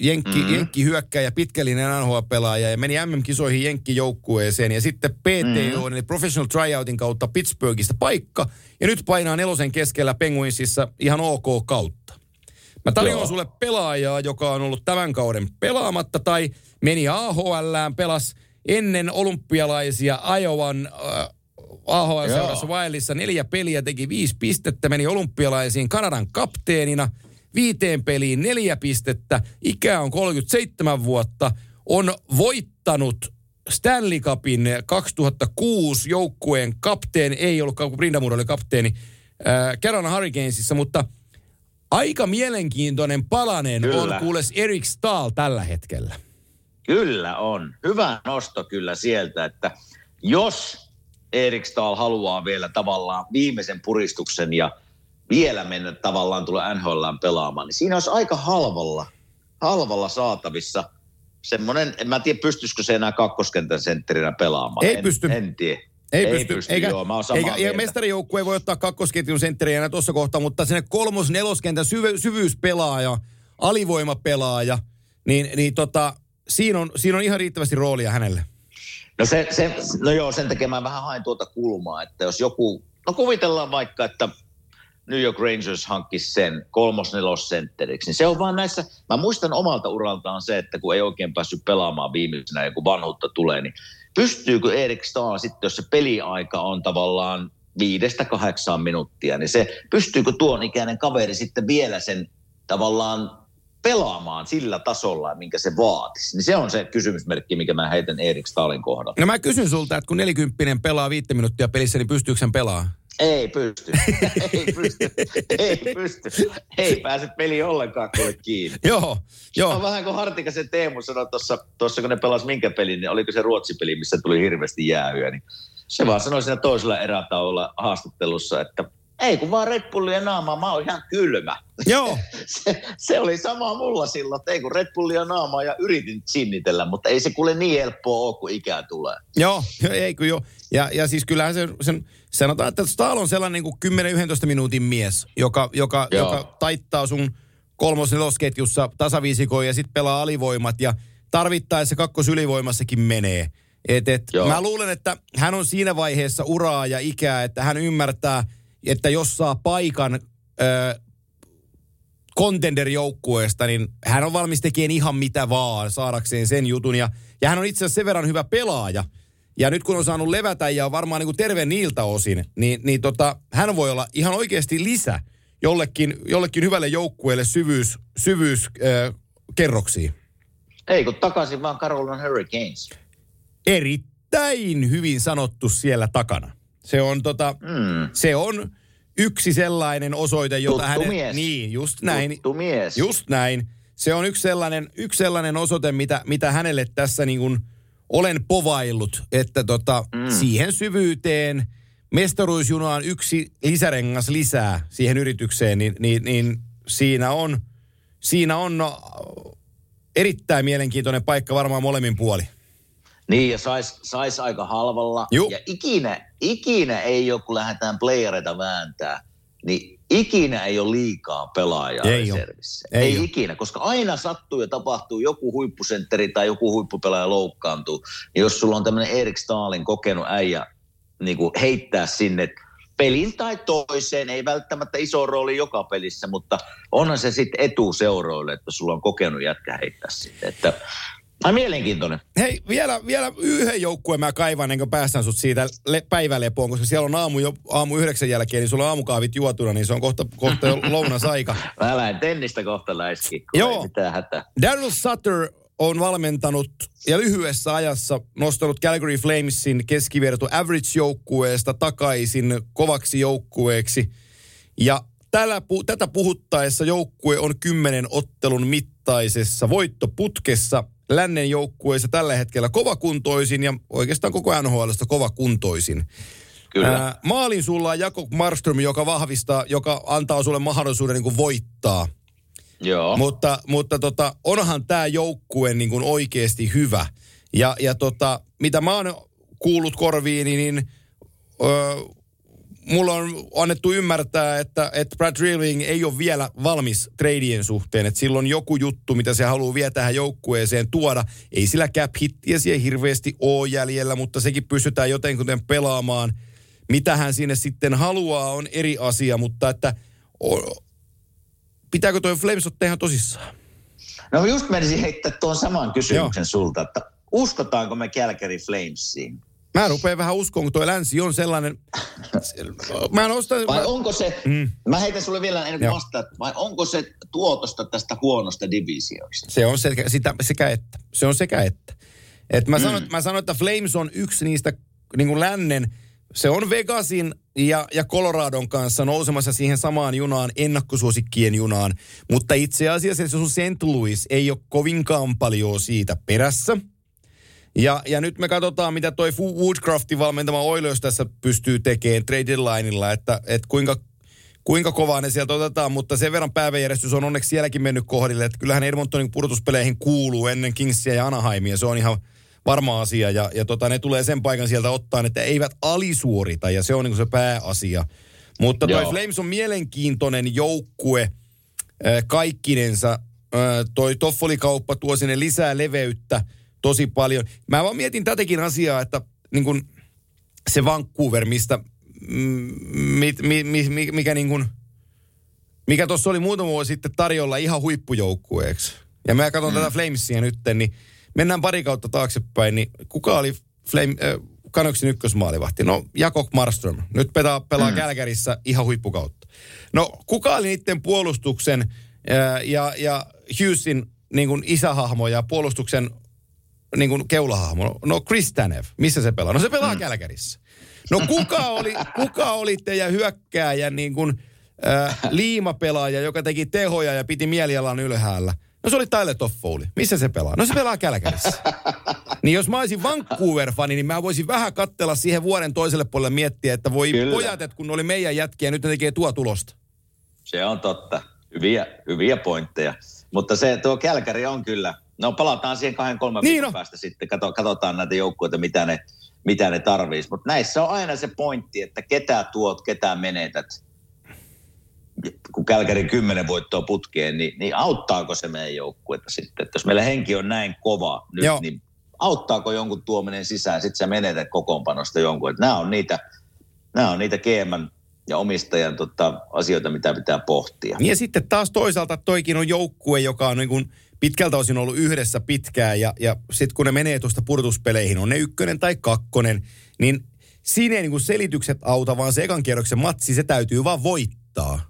Jenkki, mm-hmm. Jenkki hyökkäjä, pitkällinen NHL-pelaaja ja meni MM-kisoihin Jenkki-joukkueeseen. Ja sitten PTO, mm-hmm. eli Professional Tryoutin kautta Pittsburghista paikka. Ja nyt painaa nelosen keskellä Penguinsissa ihan ok kautta. Mä tarjoan Joo. sulle pelaajaa, joka on ollut tämän kauden pelaamatta tai meni AHLään, pelas ennen olympialaisia Iowan äh, AHL-seurassa Wildissa neljä peliä, teki viisi pistettä, meni olympialaisiin Kanadan kapteenina, viiteen peliin neljä pistettä, ikä on 37 vuotta, on voittanut Stanley Cupin 2006 joukkueen kapteeni, ei ollut, kun Brindamur oli kapteeni, äh, Carolina Hurricanesissa, mutta aika mielenkiintoinen palanen kyllä. on kuules Erik Stahl tällä hetkellä. Kyllä on. Hyvä nosto kyllä sieltä, että jos Erik Stahl haluaa vielä tavallaan viimeisen puristuksen ja vielä mennä tavallaan tulla NHL pelaamaan, niin siinä olisi aika halvalla, halvalla saatavissa semmoinen, en mä tiedä pystyisikö se enää kakkoskentän sentterinä pelaamaan. Ei en, pysty. En tiedä. Ei, ei pysty, pysty eikä, joo, mä eikä, eikä mestarijoukkue ei voi ottaa kakkosketjun sentteriä enää tuossa kohtaa, mutta sinne kolmos neloskentän syvy, syvyyspelaaja, alivoimapelaaja, niin, niin tota, siinä, on, siinä on ihan riittävästi roolia hänelle. No, se, se, no joo, sen takia mä vähän hain tuota kulmaa, että jos joku, no kuvitellaan vaikka, että New York Rangers hankkisi sen kolmos niin se on vaan näissä, mä muistan omalta uraltaan se, että kun ei oikein päässyt pelaamaan viimeisenä ja kun vanhuutta tulee, niin pystyykö Erik Stahl sitten, jos se peliaika on tavallaan viidestä kahdeksaan minuuttia, niin se pystyykö tuon ikäinen kaveri sitten vielä sen tavallaan pelaamaan sillä tasolla, minkä se vaatisi. Niin se on se kysymysmerkki, mikä mä heitän Erik Stalin kohdalla. No mä kysyn sulta, että kun nelikymppinen pelaa viittä minuuttia pelissä, niin pystyykö sen pelaa? Ei pysty. Ei pysty. Ei pysty. Ei pääse peli ollenkaan kuule kiinni. joo, joo. On vähän kuin Hartikasen Teemu sanoi tuossa, kun ne pelas minkä pelin, niin oliko se Ruotsi-peli, missä tuli hirveästi jäähyä, niin se vaan sanoi siinä toisella erätauolla haastattelussa, että ei kun vaan Red Bullia naamaa, mä oon ihan kylmä. Joo. se, se, oli sama mulla silloin, että ei kun Red Bullia naamaa ja yritin sinnitellä, mutta ei se kuule niin helppoa ole, kun ikää tulee. Joo, ei kun joo. Ja, ja siis kyllähän se, sen, sanotaan, että Stahl on sellainen niin 10-11 minuutin mies, joka, joka, joka taittaa sun kolmos nelosketjussa tasaviisikoon ja sitten pelaa alivoimat ja tarvittaessa kakkosylivoimassakin menee. Et, et, mä luulen, että hän on siinä vaiheessa uraa ja ikää, että hän ymmärtää – että jos saa paikan ö, contender-joukkueesta, niin hän on valmis tekemään ihan mitä vaan saadakseen sen jutun. Ja, ja hän on itse asiassa sen verran hyvä pelaaja. Ja nyt kun on saanut levätä ja on varmaan niin kuin terve niiltä osin, niin, niin tota, hän voi olla ihan oikeasti lisä jollekin, jollekin hyvälle joukkueelle syvyys, syvyys äh, kerroksiin. Ei kun takaisin vaan Carolina Hurricanes. Erittäin hyvin sanottu siellä takana. Se on, tota, Mm. se on yksi sellainen osoite, jota Tuttu hänen... mies. Niin, just näin. Tuttu mies. Just näin. Se on yksi sellainen, yksi sellainen osoite, mitä, mitä hänelle tässä niin kuin olen povaillut, että tota, mm. siihen syvyyteen, mestaruusjunaan yksi lisärengas lisää siihen yritykseen, niin, niin, niin siinä on, siinä on no, erittäin mielenkiintoinen paikka varmaan molemmin puoli. Niin, ja sais, sais aika halvalla. Juu. Ja ikinä, ikinä ei ole, kun lähdetään playereita vääntää, niin ikinä ei ole liikaa pelaajaa Ei reservissä. Ei Ei, oo. ikinä, koska aina sattuu ja tapahtuu, joku huippusentteri tai joku huippupelaaja loukkaantuu. Ja jos sulla on tämmöinen Erik Stalin kokenut äijä niin kuin heittää sinne pelin tai toiseen, ei välttämättä iso rooli joka pelissä, mutta onhan se sitten etu seuroille, että sulla on kokenut jätkä heittää sitten. Että, ai mielenkiintoinen. Hei, vielä, vielä yhden joukkueen mä kaivan, ennen kuin päästään sut siitä le- päivälepoon, koska siellä on aamu, jo, aamu yhdeksän jälkeen, niin sulla on aamukahvit juotuna, niin se on kohta, kohta jo lounasaika. Mä lähden tennistä kohta läiski, Joo. Daryl Sutter on valmentanut ja lyhyessä ajassa nostanut Calgary Flamesin keskiverto average-joukkueesta takaisin kovaksi joukkueeksi. Ja tällä, pu- tätä puhuttaessa joukkue on kymmenen ottelun mittaisessa voittoputkessa. Lännen joukkueessa tällä hetkellä kovakuntoisin ja oikeastaan koko NHLstä kovakuntoisin. Kyllä. Ää, maalin sulla on Jakob Marström, joka vahvistaa, joka antaa sulle mahdollisuuden niin kuin voittaa. Joo. Mutta, mutta tota, onhan tämä joukkue niin kuin oikeasti hyvä. Ja, ja tota, mitä mä oon kuullut korviini, niin öö, mulla on annettu ymmärtää, että, että Brad Drilling ei ole vielä valmis treidien suhteen. Että sillä on joku juttu, mitä se haluaa vielä tähän joukkueeseen tuoda. Ei sillä cap hittiä siihen hirveästi ole jäljellä, mutta sekin pystytään jotenkin pelaamaan. Mitä hän sinne sitten haluaa on eri asia, mutta että pitääkö toi Flames ottaa ihan tosissaan? No just menisin heittää tuon saman kysymyksen Joo. sulta, että uskotaanko me Calgary Flamesiin? Mä rupean vähän uskoon, kun toi länsi on sellainen... Mä nostan... Vai mä, onko se, Mm. mm. mä heitän sulle vielä ennen kuin vastaat, vai onko se tuotosta tästä huonosta divisioista? Se on sekä, sitä, sekä että. Se on sekä että. Et mä, sanon, mä sanon, että Flames on yksi niistä niin kuin lännen... Se on Vegasin ja, ja Coloradon kanssa nousemassa siihen samaan junaan, ennakkosuosikkien junaan. Mutta itse asiassa se sun St. Louis ei ole kovinkaan paljon siitä perässä. Ja, ja nyt me katsotaan, mitä toi Woodcraftin valmentama Oilers tässä pystyy tekemään trade deadlineilla, että, että kuinka, kuinka kovaa ne sieltä otetaan, mutta sen verran päiväjärjestys on onneksi sielläkin mennyt kohdille, että kyllähän Edmontonin pudotuspeleihin kuuluu ennen Kingsia ja Anaheimia, se on ihan varma asia, ja, ja tota, ne tulee sen paikan sieltä ottaa, että eivät alisuorita, ja se on niin se pääasia. Mutta toi Joo. Flames on mielenkiintoinen joukkue äh, kaikkinensa. Äh, toi Toffoli-kauppa tuo sinne lisää leveyttä tosi paljon. Mä vaan mietin tätäkin asiaa, että niin kun se Vancouver, mistä, mm, mit, mi, mi, mi, mikä niin kun, mikä tuossa oli muutama vuosi sitten tarjolla ihan huippujoukkueeksi. Ja mä katson mm. tätä Flamesia nyt, niin mennään pari kautta taaksepäin, niin kuka oli Flame, äh, Canucksin ykkösmaalivahti? No Jakob Marström. Nyt pelaa, pelaa mm. Kälkärissä ihan huippukautta. No kuka oli niiden puolustuksen äh, ja, ja Hughesin niin kuin isähahmo ja puolustuksen niin kuin keulahahmo? No Chris Tanev. Missä se pelaa? No se pelaa mm. Kälkärissä. No kuka oli, kuka oli teidän hyökkääjän niin kuin, äh, liimapelaaja, joka teki tehoja ja piti mielialan ylhäällä? No se oli Tyler Toffoli. Missä se pelaa? No se pelaa Kälkärissä. Niin jos mä olisin Vancouver-fani, niin mä voisin vähän kattella siihen vuoden toiselle puolelle miettiä, että voi Kyllä. pojat, että kun oli meidän jätkiä, nyt ne tekee tuo tulosta. Se on totta. Hyviä, hyviä pointteja. Mutta se tuo Kälkäri on kyllä, no palataan siihen kahden kolmen Niin viikon on. päästä sitten, Kato, katsotaan näitä joukkueita, mitä ne, mitä ne tarvitsisi. Mutta näissä on aina se pointti, että ketä tuot, ketä menetät. Kun Kälkäri kymmenen voittoa putkeen, niin, niin auttaako se meidän joukkuetta sitten? Että jos meillä henki on näin kova nyt, Joo. niin auttaako jonkun tuominen sisään, sitten sä menetät kokoonpanosta jonkun. Että nämä on niitä, nämä on niitä GM ja omistajan tota, asioita, mitä pitää pohtia. Ja sitten taas toisaalta toikin on joukkue, joka on niin kuin pitkältä osin ollut yhdessä pitkään ja, ja sitten kun ne menee tuosta purtuspeleihin, on ne ykkönen tai kakkonen, niin siinä ei niinku selitykset auta, vaan se ekan kierroksen matsi, se täytyy vaan voittaa.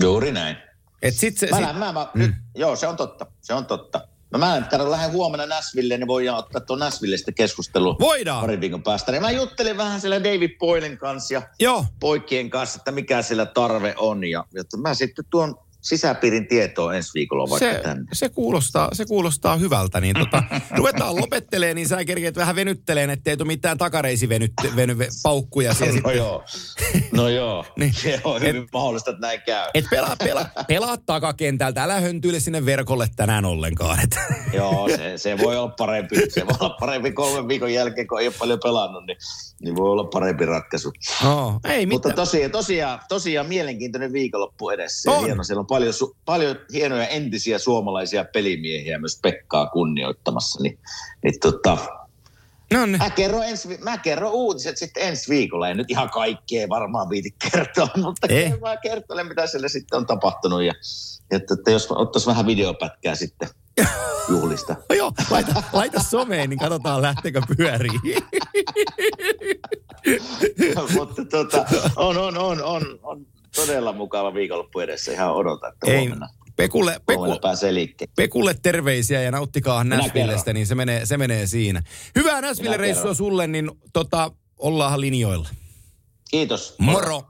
Juuri näin. Et sit se, Mä, sit, mä, mä, mm. Joo, se on totta. Se on totta. No mä en lähden huomenna Näsville, niin voidaan ottaa tuon Näsville sitten keskustelua Voidaan. parin viikon päästä. Niin mä juttelin vähän siellä David Boylen kanssa ja joo, poikien kanssa, että mikä sillä tarve on. Ja, ja mä sitten tuon sisäpiirin tietoa ensi viikolla vaikka se, tänne. se, kuulostaa, se kuulostaa hyvältä. Niin tota, ruvetaan lopettelee, niin sä kerkeet vähän venytteleen, ettei tule mitään takareisi veny, veny, paukkuja siellä No joo, no joo. Niin. Se on hyvin mahdollista, että näin käy. Et pelaa, pelaa, pelaa takakentältä, älä höntyile sinne verkolle tänään ollenkaan. Et. Joo, se, se, voi olla parempi. Se voi olla parempi kolmen viikon jälkeen, kun ei ole paljon pelannut, niin, niin voi olla parempi ratkaisu. Oh, ei Mutta mitään. tosiaan, tosiaan, tosiaan mielenkiintoinen viikonloppu edessä. On. Hieno, siellä on paljon, su- paljon hienoja entisiä suomalaisia pelimiehiä myös Pekkaa kunnioittamassa. Niin, niin tota, No niin. mä, kerron ensi, mä kerron uutiset sitten ensi viikolla. En nyt ihan kaikkea varmaan viiti kertoa, mutta Ei. mä kertelen, mitä siellä sitten on tapahtunut. Ja, ja että jos ottaisiin vähän videopätkää sitten juhlista. No joo, laita, laita someen, niin katsotaan lähteekö pyöriin. mutta tota, on, on, on, on, on todella mukava viikonloppu edessä. Ihan odota, että Ei, huomenna, Pekulle, huomenna Peku, pääsee liikkeelle. Pekulle terveisiä ja nauttikaa Näsvillestä, niin se menee, se menee siinä. Hyvää Näsville-reissua sulle, niin tota, ollaan linjoilla. Kiitos. Moro!